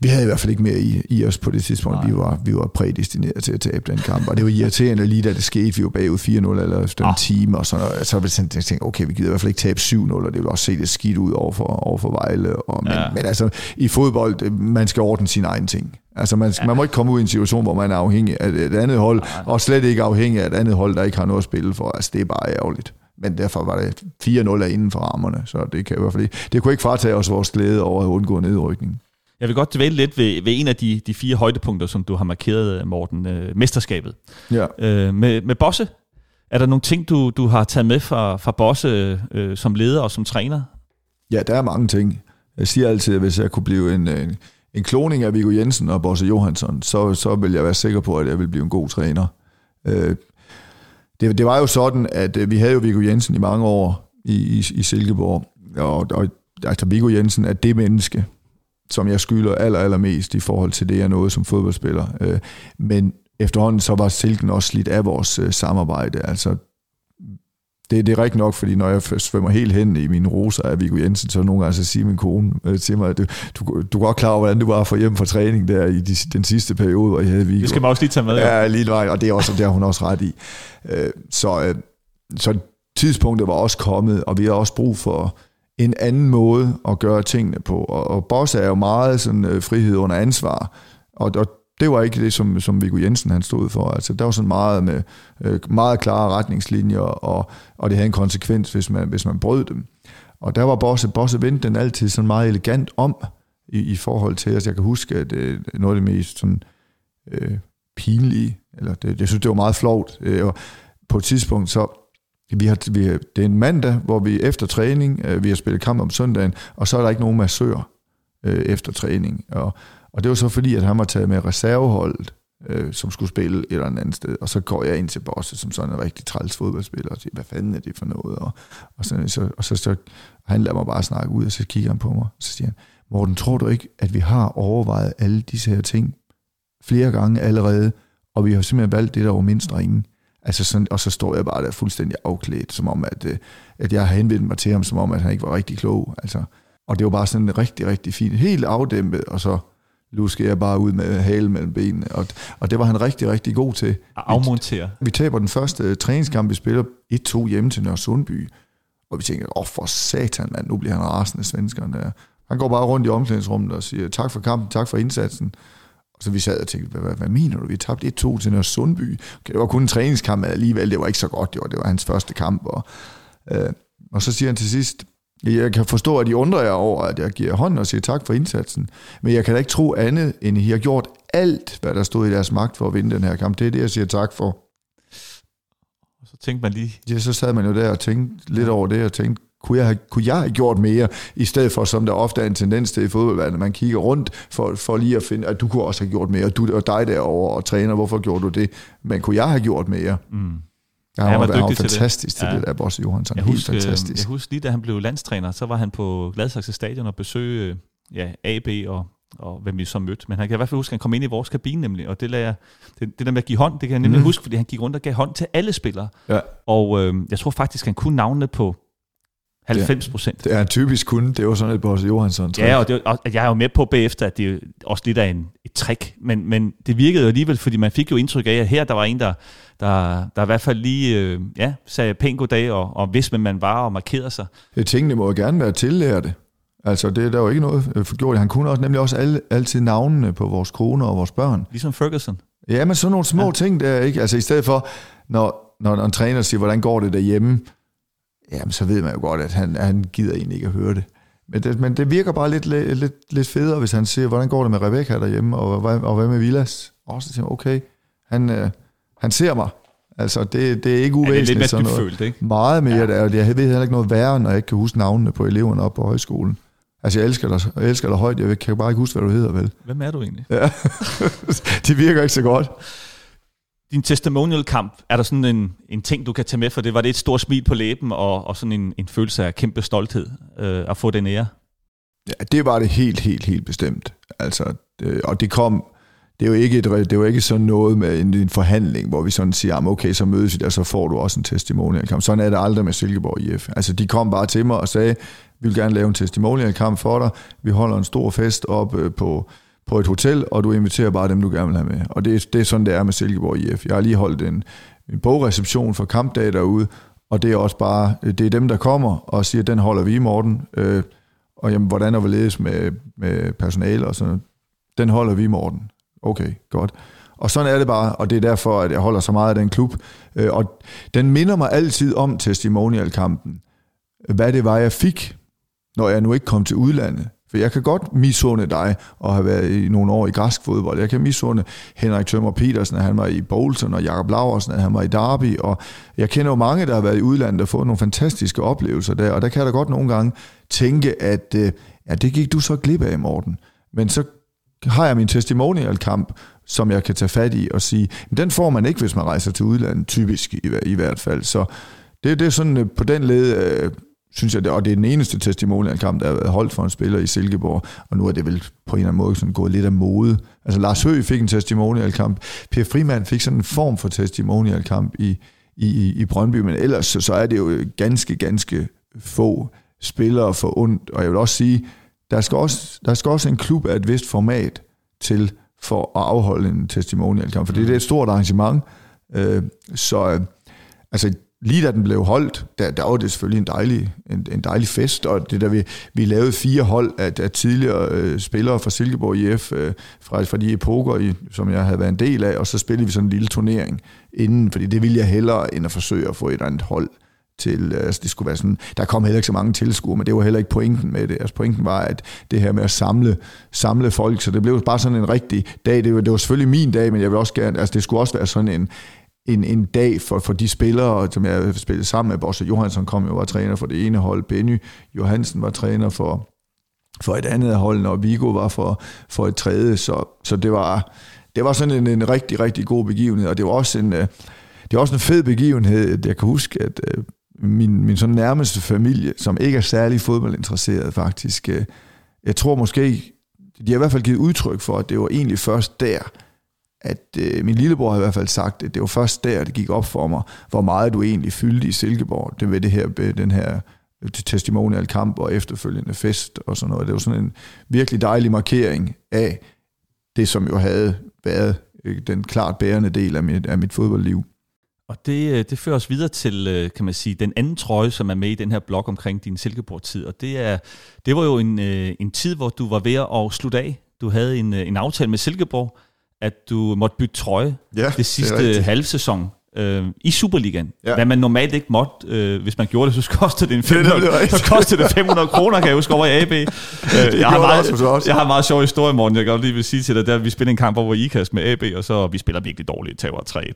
vi havde i hvert fald ikke mere i, i os på det tidspunkt. Vi var, vi var prædestineret til at tabe den kamp, og det var irriterende lige da det skete. Vi var bagud 4-0 eller efter en ah. time, og sådan noget. Så var det tænkt, okay, vi gider i hvert fald ikke tabe 7-0, og det vil også se det skidt ud over for, over for Vejle. Og, men, ja. men altså, i fodbold, man skal ordne sine egne ting. Altså man, ja. man må ikke komme ud i en situation, hvor man er afhængig af et andet hold, ja. og slet ikke afhængig af et andet hold, der ikke har noget at spille for. Altså det er bare ærgerligt. Men derfor var det 4-0 af inden for rammerne, så det kan i hvert fald ikke, det kunne ikke fratage os vores glæde over at undgå nedrykning. Jeg vil godt dvæle lidt ved, ved en af de, de fire højdepunkter, som du har markeret, Morten, øh, mesterskabet. Ja. Øh, med, med Bosse, er der nogle ting, du, du har taget med fra, fra Bosse øh, som leder og som træner? Ja, der er mange ting. Jeg siger altid, at hvis jeg kunne blive en, en, en kloning af Viggo Jensen og Bosse Johansson, så, så vil jeg være sikker på, at jeg vil blive en god træner. Øh, det, det var jo sådan, at øh, vi havde jo Viggo Jensen i mange år i, i, i Silkeborg, og, og altså Viggo Jensen er det menneske, som jeg skylder aller, allermest i forhold til det, jeg nåede som fodboldspiller. Øh, men efterhånden så var Silken også lidt af vores øh, samarbejde. Altså, det, det er rigtigt nok, fordi når jeg svømmer helt hen i mine roser af Viggo Jensen, så nogle gange så siger min kone øh, til mig, at du, du, du er godt klar over, hvordan du var for hjem fra træning der i de, den sidste periode, hvor jeg havde Viggo. Det skal man også lige tage med. Ja, ja lige vej, og det er, også, det har hun også ret i. så, så tidspunktet var også kommet, og vi har også brug for en anden måde at gøre tingene på. Og, og boss er jo meget sådan øh, frihed under ansvar, og, og det var ikke det, som, som Viggo Jensen han stod for. Altså, der var sådan meget med øh, meget klare retningslinjer, og, og det havde en konsekvens, hvis man, hvis man brød dem. Og der var Bosse, Bosse vendte den altid sådan meget elegant om, i, i forhold til, altså jeg kan huske, at øh, noget af det mest sådan, øh, pinlige, eller det, jeg synes, det var meget flot, øh, og på et tidspunkt, så vi har, vi, det er en mandag, hvor vi efter træning, øh, vi har spillet kamp om søndagen, og så er der ikke nogen massør øh, efter træning. Og, og det var så fordi, at han var taget med reserveholdet, øh, som skulle spille et eller andet sted. Og så går jeg ind til Bosse, som sådan en rigtig træls fodboldspiller, og siger, hvad fanden er det for noget? Og, og, så, så, og så, så han lader mig bare snakke ud, og så kigger han på mig, og så siger han, Morten, tror du ikke, at vi har overvejet alle disse her ting flere gange allerede, og vi har simpelthen valgt det, der var mindst ringe? Altså sådan, og så står jeg bare der fuldstændig afklædt, som om, at, øh, at jeg har henvendt mig til ham, som om, at han ikke var rigtig klog. Altså, og det var bare sådan rigtig, rigtig fint. Helt afdæmpet, og så luskede jeg bare ud med halen mellem benene. Og, og det var han rigtig, rigtig god til. At afmontere. Vi, vi taber den første øh, træningskamp, vi spiller 1-2 hjemme til Nørre Sundby. Og vi tænker, åh oh, for satan, mand, nu bliver han rasende, svenskeren der. Han går bare rundt i omklædningsrummet og siger, tak for kampen, tak for indsatsen. Så vi sad og tænkte, hvad, hvad, hvad mener du? Vi tabte 1-2 til Nørre Sundby. Okay, det var kun en træningskamp, men alligevel, det var ikke så godt. Det var, det var hans første kamp. Og, øh, og så siger han til sidst, jeg kan forstå, at I undrer jer over, at jeg giver hånd og siger tak for indsatsen. Men jeg kan da ikke tro andet, end I har gjort alt, hvad der stod i deres magt for at vinde den her kamp. Det er det, jeg siger tak for. Og så tænkte man lige... Ja, så sad man jo der og tænkte lidt over det, og tænkte, kunne jeg, have, kunne jeg have gjort mere, i stedet for, som der ofte er en tendens til i fodboldverdenen, man kigger rundt for, for lige at finde, at du kunne også have gjort mere, og, du, og dig derovre og træner, hvorfor gjorde du det? Men kunne jeg have gjort mere? Mm. Ja, han, var, var, var fantastisk til det, til det der, Bosse Johansson. Jeg Helt husker, fantastisk. Jeg husker lige, da han blev landstræner, så var han på Gladsaxe Stadion og besøgte ja, AB og, og hvem vi så mødte. Men han kan i hvert fald huske, at han kom ind i vores kabine nemlig, og det, lader jeg, det, det der med at give hånd, det kan jeg nemlig mm. huske, fordi han gik rundt og gav hånd til alle spillere. Ja. Og øh, jeg tror faktisk, han kunne navnene på 90 procent. Det er en typisk kunde. Det var sådan et Bosse Johansson. Ja, og, det, og jeg er jo med på bagefter, at det er også lidt af en, et trick, men, men det virkede jo alligevel, fordi man fik jo indtryk af, at her der var en, der, der, der i hvert fald lige øh, ja, sagde pænt goddag, og, og vidste, hvem man var, og markerede sig. Det tingene må jo gerne være tillærte. Altså, det, der er jo ikke noget øh, gjort. Han kunne også nemlig også alle, altid navnene på vores koner og vores børn. Ligesom Ferguson. Ja, men sådan nogle små ja. ting der, ikke? Altså, i stedet for, når, når, når en træner siger, hvordan går det derhjemme, jamen så ved man jo godt, at han, han gider egentlig ikke at høre det. Men det, men det virker bare lidt, lidt, lidt federe, hvis han siger, hvordan går det med Rebecca derhjemme, og, og, og hvad med Villas? Og så siger okay, han, øh, han ser mig. Altså, det, det er ikke uvæsentligt. Ja, det er lidt mere følt, ikke? Meget mere ja. der, og jeg ved heller ikke noget værre, når jeg ikke kan huske navnene på eleverne op på højskolen. Altså, jeg elsker dig, jeg elsker dig højt, jeg kan bare ikke huske, hvad du hedder, vel? Hvem er du egentlig? Ja. de virker ikke så godt din testimonial-kamp, er der sådan en, en ting, du kan tage med for det? Var det et stort smil på læben og, og sådan en, en følelse af kæmpe stolthed øh, at få den ære? Ja, det var det helt, helt, helt bestemt. Altså, det, og det kom, det er jo ikke, et, det var ikke sådan noget med en, en forhandling, hvor vi sådan siger, okay, så mødes vi der, så får du også en testimonial-kamp. Sådan er det aldrig med Silkeborg IF. Altså, de kom bare til mig og sagde, vi vil gerne lave en testimonial-kamp for dig. Vi holder en stor fest op øh, på, på et hotel, og du inviterer bare dem, du gerne vil have med. Og det, det er sådan, det er med Silkeborg IF. Jeg har lige holdt en, en bogreception for kampdag derude, og det er også bare, det er dem, der kommer og siger, den holder vi, Morten. Øh, og jamen, hvordan er ledes med, med personale og sådan Den holder vi, Morten. Okay, godt. Og sådan er det bare, og det er derfor, at jeg holder så meget af den klub. Øh, og den minder mig altid om testimonialkampen. Hvad det var, jeg fik, når jeg nu ikke kom til udlandet. For jeg kan godt misunde dig og have været i nogle år i græsk fodbold. Jeg kan misunde Henrik Tømmer Petersen, at han var i Bolton, og Jakob Laversen, at han var i Derby. Og jeg kender jo mange, der har været i udlandet og fået nogle fantastiske oplevelser der. Og der kan jeg da godt nogle gange tænke, at øh, ja, det gik du så glip af, Morten. Men så har jeg min testimonial-kamp, som jeg kan tage fat i og sige, men den får man ikke, hvis man rejser til udlandet, typisk i, i hvert fald. Så det, det er sådan øh, på den led øh, synes jeg, og det er den eneste testimonialkamp, der har været holdt for en spiller i Silkeborg, og nu er det vel på en eller anden måde sådan gået lidt af mode. Altså Lars Høgh fik en testimonialkamp, Per Frimand fik sådan en form for testimonialkamp i, i, i Brøndby, men ellers så, så er det jo ganske, ganske få spillere for ondt, og jeg vil også sige, der skal også, der skal også en klub af et vist format til for at afholde en testimonialkamp, for det, det er et stort arrangement, øh, så øh, altså lige da den blev holdt, der, der var det selvfølgelig en dejlig, en, en dejlig fest, og det der vi, vi lavede fire hold af, af tidligere øh, spillere fra Silkeborg IF, øh, fra, fra de epoker, i, som jeg havde været en del af, og så spillede vi sådan en lille turnering inden, fordi det ville jeg hellere, end at forsøge at få et andet hold til, øh, altså det skulle være sådan, der kom heller ikke så mange tilskuere, men det var heller ikke pointen med det. Altså pointen var, at det her med at samle, samle folk, så det blev bare sådan en rigtig dag. Det var, det var selvfølgelig min dag, men jeg vil også gerne, altså det skulle også være sådan en, en, en dag for, for de spillere, som jeg spillede sammen med. Bosse Johansson kom jo var træner for det ene hold, Benny Johansen var træner for, for et andet hold, og Vigo var for, for et tredje. Så, så det var, det var sådan en, en rigtig, rigtig god begivenhed, og det var også en, øh, det var også en fed begivenhed. Jeg kan huske, at øh, min, min sådan nærmeste familie, som ikke er særlig fodboldinteresseret faktisk, øh, jeg tror måske, de har i hvert fald givet udtryk for, at det var egentlig først der, at øh, min lillebror har i hvert fald sagt, at det var først der, det gik op for mig, hvor meget du egentlig fyldte i Silkeborg. Det ved det her, øh, den her øh, testimonial kamp og efterfølgende fest og sådan noget. Det var sådan en virkelig dejlig markering af det, som jo havde været øh, den klart bærende del af mit, af mit fodboldliv. Og det, det fører os videre til, kan man sige, den anden trøje, som er med i den her blog omkring din Silkeborg-tid. Og det, er, det var jo en, en tid, hvor du var ved at slutte af. Du havde en, en aftale med Silkeborg, at du måtte bytte trøje ja, det sidste halvsæson øh, i Superligaen. Ja. Hvad man normalt ikke måtte, øh, hvis man gjorde det, så kostede det, en 500, det, det så kostede det 500 kroner, kan jeg huske, over i AB. Øh, jeg, har meget, også, også. jeg har en meget sjov historie, morgen. Jeg kan godt lige vil sige til dig, der vi spillede en kamp over i IKAST med AB, og så vi spiller virkelig dårligt, tager 3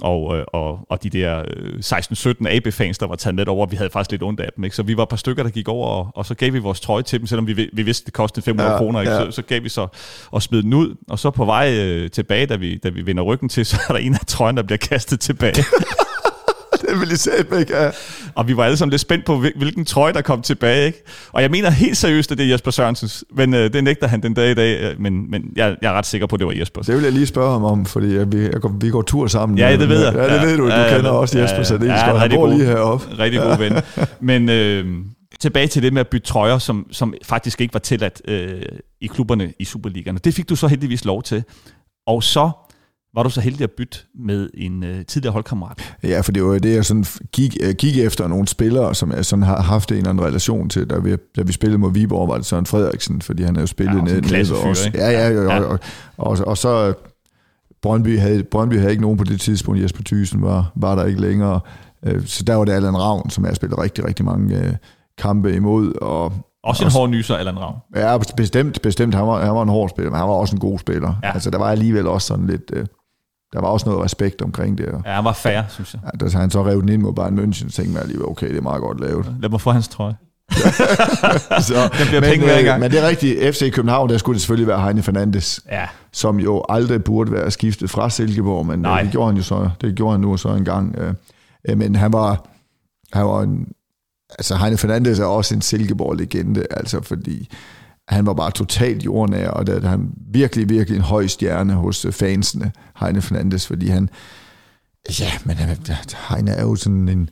og, øh, og, og de der 16-17 øh, AB-fans, der var taget med over, vi havde faktisk lidt ondt af dem. Ikke? Så vi var et par stykker, der gik over, og, og så gav vi vores trøje til dem, selvom vi, vi vidste, det kostede 500 ja, kroner. Ikke? Ja. Så, så gav vi så og smed den ud, og så på vej øh, tilbage, da vi, da vi vender ryggen til, så er der en af trøjen, der bliver kastet tilbage. det vil jeg ikke have. Og vi var alle sammen lidt spændt på, hvilken trøje, der kom tilbage. Ikke? Og jeg mener helt seriøst, at det er Jesper Sørensens. Men øh, det nægter han den dag i dag. Øh, men, men jeg, jeg er ret sikker på, at det var Jesper. Det vil jeg lige spørge ham om, fordi jeg, jeg går, vi går tur sammen. Ja, det ved jeg. Ja, det ja, ved du. Du ja, kender ja, også Jesper, ja, så det er ja, Han bor lige heroppe. Rigtig god ven. Men... Øh, tilbage til det med at bytte trøjer, som, som faktisk ikke var tilladt øh, i klubberne i Superligaen. Det fik du så heldigvis lov til. Og så var du så heldig at bytte med en øh, tidligere holdkammerat? Ja, for det var det, jeg sådan gik, øh, gik efter nogle spillere, som jeg sådan har haft en eller anden relation til. Da vi, da vi spillede mod Viborg, var det Søren Frederiksen, fordi han havde jo spillet ja, ned, ned os. Ja, ja, ja, ja. Og, og, og, og så øh, Brøndby havde, Brøndby havde ikke nogen på det tidspunkt. Jesper Thyssen var, var der ikke længere. Øh, så der var det Allan Ravn, som jeg spillede rigtig, rigtig mange kampe imod. Og, også en hård nyser, Allan Ravn. Ja, bestemt, bestemt. Han var, han var en hård spiller, men han var også en god spiller. Ja. Altså, der var alligevel også sådan lidt der var også noget respekt omkring det. Ja, han var fair, synes jeg. Ja, da han så rev den ind mod Bayern München, tænkte man alligevel, okay, det er meget godt lavet. Lad mig få hans trøje. så, den bliver men, penge hver øh, gang. Men det er rigtigt, FC København, der skulle det selvfølgelig være Heine Fernandes, ja. som jo aldrig burde være skiftet fra Silkeborg, men Nej. det gjorde han jo så, det gjorde han nu så en gang. Øh, øh, men han var, han var en, altså Heine Fernandes er også en Silkeborg-legende, altså fordi han var bare totalt jordnær, og der han virkelig, virkelig en høj stjerne hos øh, fansene, Heine Fernandes, fordi han, ja, men Heine er jo sådan en,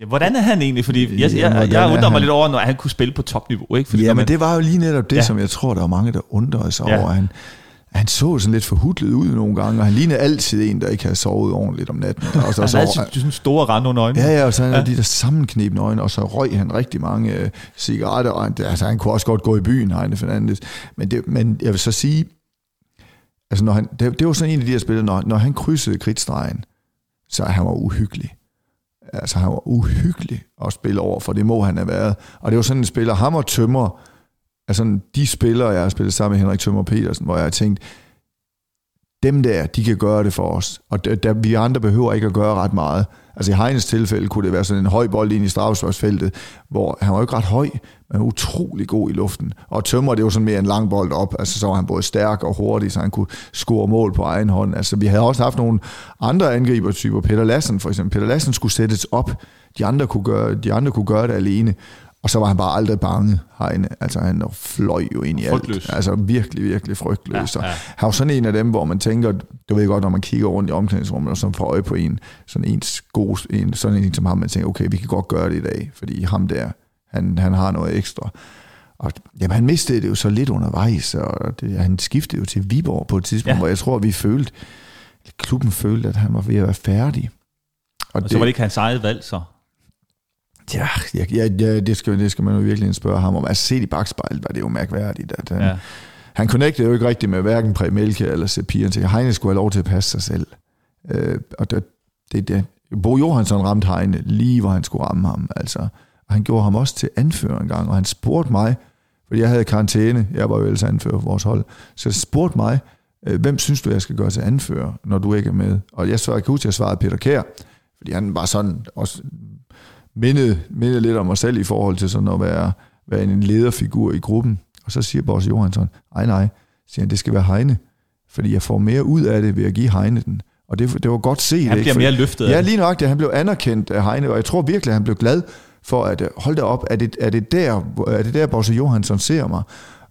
Ja, hvordan er han egentlig? Fordi jeg, jeg, jeg, jeg undrer mig han? lidt over, når han kunne spille på topniveau. Ikke? Fordi ja, men man, det var jo lige netop det, ja. som jeg tror, der var mange, der undrede sig ja. over. Han, han så sådan lidt forhudlet ud nogle gange, og han lignede altid en, der ikke havde sovet ordentligt om natten. Og så, han havde sådan store rand under øjnene. Ja, ja, og så havde ja. de der sammenknebne øjne, og så røg han rigtig mange uh, cigaretter, og han, altså, han kunne også godt gå i byen, Heine Fernandes. Men, det, men jeg vil så sige, altså når han, det, det var sådan en af de her spillere, når, når han krydsede kridtstregen, så han var uhyggelig. Altså han var uhyggelig at spille over, for det må han have været. Og det var sådan en spiller, ham og Tømmer, altså de spillere, jeg har spillet sammen med Henrik Tømmer Petersen, hvor jeg har tænkt, dem der, de kan gøre det for os. Og der, vi andre behøver ikke at gøre ret meget. Altså i Heines tilfælde kunne det være sådan en høj bold ind i straffesparksfeltet, hvor han var jo ikke ret høj, men utrolig god i luften. Og Tømmer, det var sådan mere en lang bold op, altså så var han både stærk og hurtig, så han kunne score mål på egen hånd. Altså vi havde også haft nogle andre angribertyper, Peter Lassen for eksempel. Peter Lassen skulle sættes op, de andre kunne gøre, de andre kunne gøre det alene. Og så var han bare aldrig bange, Heine. Altså han fløj jo ind i frygtløs. alt. Altså virkelig, virkelig frygtløs. Ja, ja. Han var sådan en af dem, hvor man tænker, du ved godt, når man kigger rundt i omklædningsrummet, og så får øje på en, sådan en, god, en, sådan en som ham, man tænker, okay, vi kan godt gøre det i dag, fordi ham der, han, han har noget ekstra. Og jamen, han mistede det jo så lidt undervejs, og det, han skiftede jo til Viborg på et tidspunkt, ja. hvor jeg tror, vi følte, klubben følte, at han var ved at være færdig. Og, og det, så var det ikke hans eget valg så? Ja, ja, ja, ja det, skal, det skal man jo virkelig spørge ham om. Altså set i bagspejlet var det jo mærkværdigt, at han, ja. han connectede jo ikke rigtigt med hverken Præ Melke eller Sepir. Så Heine skulle have lov til at passe sig selv. Øh, og det, det, det, Bo Johansson ramte Heine lige, hvor han skulle ramme ham. Altså. Og han gjorde ham også til anfører en gang, og han spurgte mig, fordi jeg havde karantæne, jeg var jo ellers anfører for vores hold, så spurgte mig, øh, hvem synes du, jeg skal gøre til anfører, når du ikke er med? Og jeg, svarede, jeg kan huske, jeg svarede Peter Kær, fordi han var sådan også mindede, mindede lidt om mig selv i forhold til sådan at være, være en lederfigur i gruppen. Og så siger Boris Johansson, nej nej, siger han, det skal være Heine, fordi jeg får mere ud af det ved at give Heine den. Og det, det var godt set. Han bliver mere løftet. Ja, lige nok, han blev anerkendt af Heine, og jeg tror virkelig, at han blev glad for at holde det op. Er det, er det der, er det der Boris Johansson ser mig?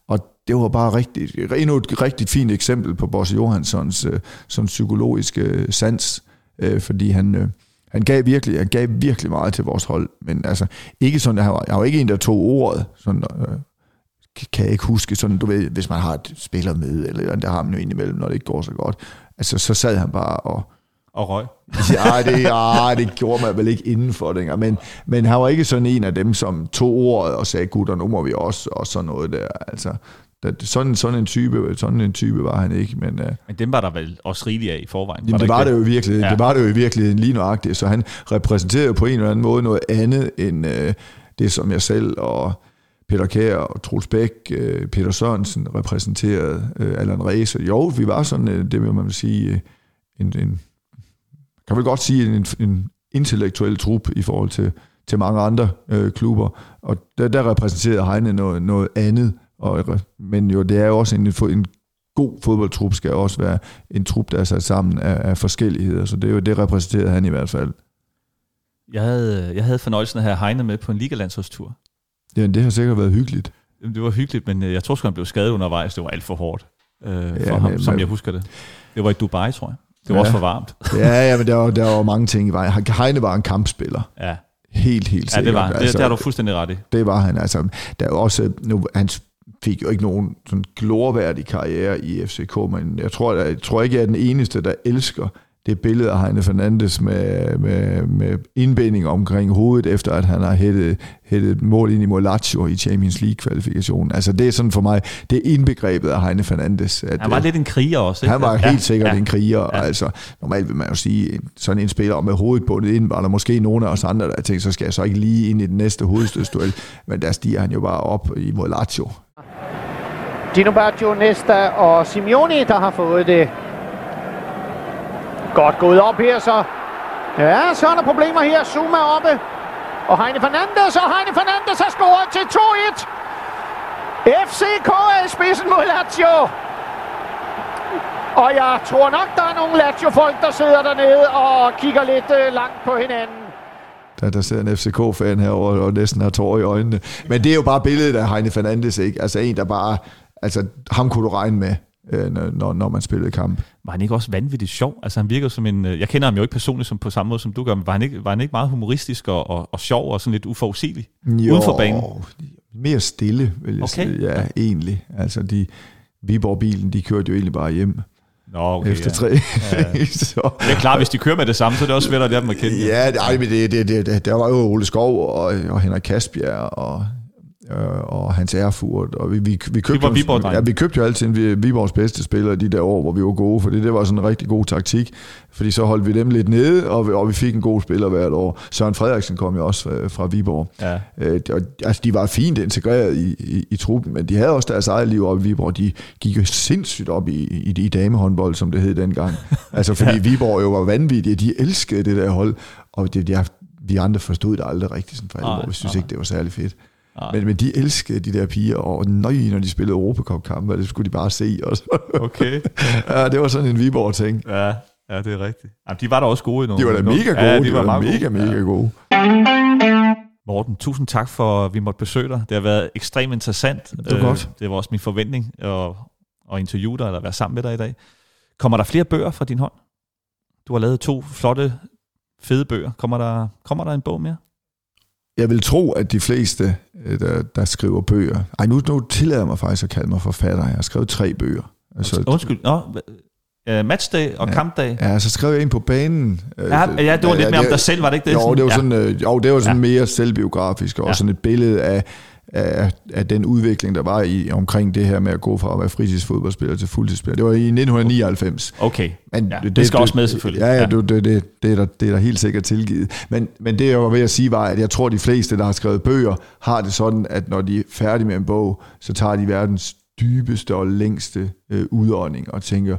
Og det var bare rigtig, endnu et rigtig fint eksempel på Bosse Johanssons øh, sådan psykologiske sans, øh, fordi han, øh, han gav virkelig, han gav virkelig meget til vores hold, men altså ikke sådan, jeg var, jeg var ikke en, der tog ordet, sådan, øh, kan jeg ikke huske, sådan, du ved, hvis man har et spiller med, eller der har man jo indimellem, når det ikke går så godt, altså så sad han bare og, Og røg. Ja, det, ja, det gjorde man vel ikke indenfor dengang, men, men han var ikke sådan en af dem, som tog ordet og sagde, gutter, nu må vi også, og sådan noget der, altså. Det, sådan, sådan, en type, sådan en type var han ikke, men, uh, Men dem var der vel også rigeligt af i forvejen. jamen, det der var det jo virkelig, Ja. det var det jo i virkeligheden lige nøjagtigt, så han repræsenterede på en eller anden måde noget andet end uh, det, som jeg selv og Peter Kjær og Troels Bæk, uh, Peter Sørensen repræsenterede, uh, Allan Reese. Jo, vi var sådan, uh, det vil man sige, uh, en, en, kan vel godt sige, en, en intellektuel trup i forhold til, til mange andre øh, klubber. Og der, der repræsenterede Heine noget, noget andet. Og, men jo, det er jo også en, en god fodboldtrup, skal også være en trup, der er sat sammen af, af forskelligheder. Så det, er jo, det repræsenterede han i hvert fald. Jeg havde, jeg havde fornøjelsen af at have Heine med på en ligalandsholdstur. Ja, det har sikkert været hyggeligt. Jamen, Det var hyggeligt, men øh, jeg tror sgu, han blev skadet undervejs. Det var alt for hårdt øh, for Ja, ham, men- som men- jeg husker det. Det var i Dubai, tror jeg. Det var Ja. også for varmt. Ja, ja men der var, der var mange ting i vejen. Heine var en kampspiller. Ja, Helt, helt ja sikkert. det var det, Altså, det har du fuldstændig ret i. Det var han. Altså, der er også, nu, han fik jo ikke nogen sådan glorværdig karriere i FCK, men jeg tror, jeg tror ikke, jeg er den eneste, der elsker det billede af Heine Fernandes med, med, med indbinding omkring hovedet, efter at han har hættet, hættet mål ind i Lazio i Champions League-kvalifikationen. Altså det er sådan for mig, det er indbegrebet af Heine Fernandes. At, Han var øh, lidt en kriger også. Ikke? han var helt sikkert ja. en kriger. Ja. Ja. Altså, normalt vil man jo sige, en- sådan en spiller med hovedet bundet ind, var der måske nogle af os andre, der tænkte, så skal jeg så ikke lige ind i den næste hovedstødsduel. Men der stiger han jo bare op imod Lazio. Gino Baggio, Nesta og Simeone, der har fået det godt gået op her, så ja, så er der problemer her. Zuma oppe, og Heine Fernandes, og Heine Fernandes har scoret til 2-1. FCK er i spidsen mod Lazio. Og jeg tror nok, der er nogle Lazio-folk, der sidder dernede og kigger lidt øh, langt på hinanden. Der, der sidder en FCK-fan herovre og næsten har tårer i øjnene. Men det er jo bare billedet af Heine Fernandes, ikke? Altså en, der bare... Altså, ham kunne du regne med, øh, når, når man spillede kamp. Var han ikke også vanvittigt sjov? Altså han virker som en... øh, Jeg kender ham jo ikke personligt som, på samme måde, som du gør, men var han ikke, var han ikke meget humoristisk og, og, og sjov og sådan lidt uforudsigelig? Uden for banen? Mere stille, vil jeg Okay. sige. Ja, egentlig. Altså, de, Viborg-bilen, de kørte jo egentlig bare hjem Nå, okay, efter ja. tre. Ja. så, Det er klart, hvis de kører med det samme, så er det også svært at lære dem at kende. Ja, det, ej, men det, det, det, der var jo Ole Skov og, og Henrik Kasbjerg og, øh, og Hans Erfurt. Og vi, vi, vi, købte, jo- Viborg-drenge. ja, vi købte jo altid Vi- Viborgs bedste spillere de der år, hvor vi var gode, fordi det var sådan en rigtig god taktik. Fordi så holdt vi dem lidt nede, og vi, og vi fik en god spiller hvert år. Søren Frederiksen kom jo også fra, fra Viborg. Ja. Øh, og, altså, de var fint integreret i, i, i truppen, men de havde også deres eget liv oppe i Viborg. De gik jo sindssygt op i, i, i damehåndbold, som det hed dengang. Altså, fordi Viborg jo var vanvittige. De elskede det der hold, og det, de, vi andre forstod det aldrig rigtigt sådan for alvor. Vi synes nej. ikke, det var særlig fedt. Men, men de elskede de der piger, og nøj, når de spillede Europacup-kampe, det skulle de bare se. Og så. Okay. ja, det var sådan en Viborg-ting. Ja, ja, det er rigtigt. Jamen, de var da også gode i nogle. De var da mega gode. Ja, de, var, meget mega, gode. mega Ja. gode. Morten, tusind tak for, at vi måtte besøge dig. Det har været ekstremt interessant. Det var godt. Det var også min forventning at, at interviewe dig eller være sammen med dig i dag. Kommer der flere bøger fra din hånd? Du har lavet to flotte, fede bøger. Kommer der, kommer der en bog mere? Jeg vil tro, at de fleste, øh, der, der skriver bøger... Ej, nu, nu tillader jeg mig faktisk at kalde mig forfatter. Jeg har skrevet tre bøger. Altså, Undskyld. Nå, uh, matchday og Ja. kampdag. Ja, så skrev jeg en på banen. Øh, Ja, ja, det var lidt mere om dig selv, var det ikke det? Jo, det var ja. sådan, øh, jo, det var sådan mere selvbiografisk, og Ja. sådan et billede af, af, af den udvikling, der var i omkring det her med at gå fra at være fritidsfodboldspiller til fuldtidsspiller. Det var i 1999. Okay. Men Ja, det skal også med, selvfølgelig. Ja, ja, Ja. Det, det, det, det, er der, det er der helt sikkert tilgivet. Men, men det, jeg var ved at sige, var, at jeg tror, de fleste, der har skrevet bøger, har det sådan, at når de er færdige med en bog, så tager de verdens dybeste og længste øh, udånding og tænker,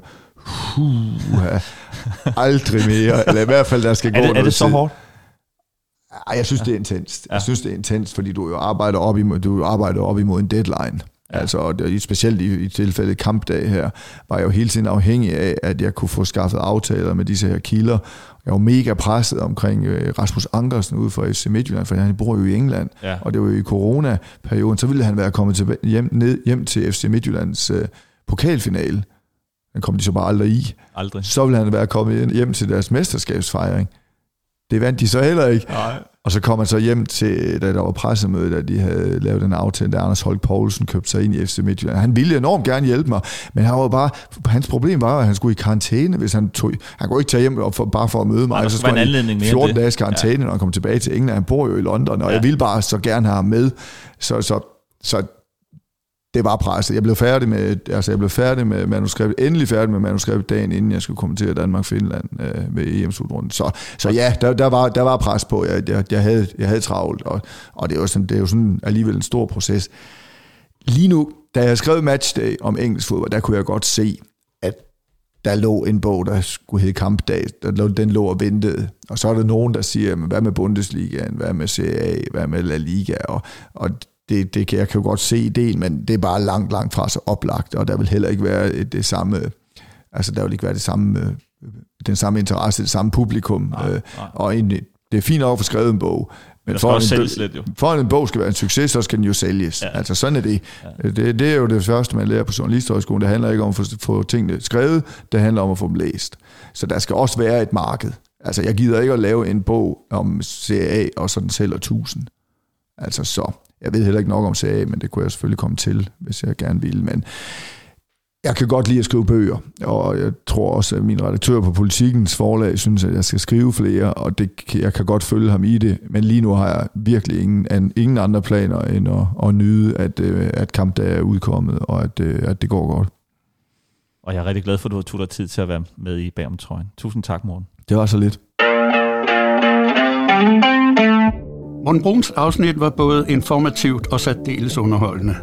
Huha, aldrig mere, eller i hvert fald, der skal gå Er det, er noget det så tid. hårdt? Ej, jeg synes, det er intenst. Ja. Jeg synes, det er intenst, fordi du jo arbejder op imod, du arbejder op imod en deadline. Altså, og det, specielt i, i tilfældet kampdag her, var jeg jo hele tiden afhængig af, at jeg kunne få skaffet aftaler med disse her kilder. Jeg var mega presset omkring øh, Rasmus Ankersen ude fra FC Midtjylland, for han bor jo i England, ja. og det var jo i corona-perioden, så ville han være kommet tilbage, hjem, ned, hjem til FC Midtjyllands øh, pokalfinale. Den kom de så bare aldrig i. Aldrig. Så ville han være kommet hjem til deres mesterskabsfejring. Det vandt de så heller ikke. Nej. Og så kom han så hjem til, da der var pressemøde, da de havde lavet den aftale, da Anders Holk Poulsen købte sig ind i FC Midtjylland. Han ville enormt gerne hjælpe mig, men han var bare, hans problem var, at han skulle i karantæne, hvis han tog, han kunne ikke tage hjem for, bare for at møde mig. Nej, så skulle han i anledning mere 14 end det. dages karantæne, ja. når han kom tilbage til England. Han bor jo i London, og ja. jeg ville bare så gerne have ham med. Så, så, så det var presset. Jeg blev færdig med, altså jeg blev færdig med manuskriptet, endelig færdig med manuskriptet dagen inden jeg skulle kommentere Danmark-Finland øh, ved EM-slutrunden. Så, så ja, der, der, var, der var pres på. Jeg, jeg, jeg, havde, jeg havde travlt, og, og det, er jo sådan, det er jo sådan alligevel en stor proces. Lige nu, da jeg skrev Matchday om engelsk fodbold, der kunne jeg godt se, at der lå en bog, der skulle hedde Kampdag, der lå, den lå og ventede. Og så er der nogen, der siger, hvad med Bundesligaen, hvad med CA, hvad med La Liga, og, og det, det kan jeg kan jo godt se ideen, men det er bare langt, langt fra så oplagt, og der vil heller ikke være det samme, altså der vil ikke være det samme, øh, den samme interesse, det samme publikum, Nej, øh, nej. og egentlig, det er fint nok at få skrevet en bog, men for, en, sælges lidt, jo. for en bog skal være en succes, så skal den jo sælges. Ja. Ja. Altså sådan er det. Ja. det. Det er jo det første, man lærer på journalisthøjskolen. Det handler ikke om at få, få tingene skrevet, det handler om at få dem læst. Så der skal også være et marked. Altså jeg gider ikke at lave en bog om CA, og så den sælger 1000. Altså så. Jeg ved heller ikke nok om CA, men det kunne jeg selvfølgelig komme til, hvis jeg gerne ville. Men jeg kan godt lide at skrive bøger, og jeg tror også, at min redaktør på Politikens forlag synes, at jeg skal skrive flere, og det, jeg kan godt følge ham i det. Men lige nu har jeg virkelig ingen, ingen andre planer end at, at nyde, at, øh, at kampdag er udkommet, og at, øh, at det går godt. Og jeg er rigtig glad for, at du har tog dig tid til at være med i Bag om trøjen. Tusind tak, Morten. Det var så lidt. Morten Bruns afsnit var både informativt og særdeles underholdende.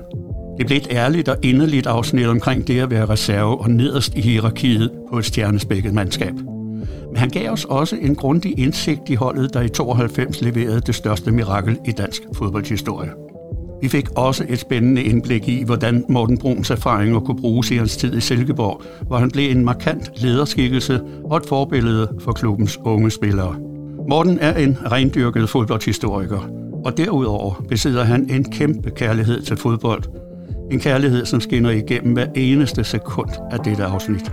Det blev et ærligt og inderligt afsnit omkring det at være reserve og nederst i hierarkiet på et stjernespækket mandskab. Men han gav os også en grundig indsigt i holdet, der i 92 leverede det største mirakel i dansk fodboldhistorie. Vi fik også et spændende indblik i, hvordan Morten Bruns erfaringer kunne bruges i hans tid i Silkeborg, hvor han blev en markant lederskikkelse og et forbillede for klubbens unge spillere. Morten er en rendyrket fodboldhistoriker, og derudover besidder han en kæmpe kærlighed til fodbold. En kærlighed, som skinner igennem hver eneste sekund af dette afsnit.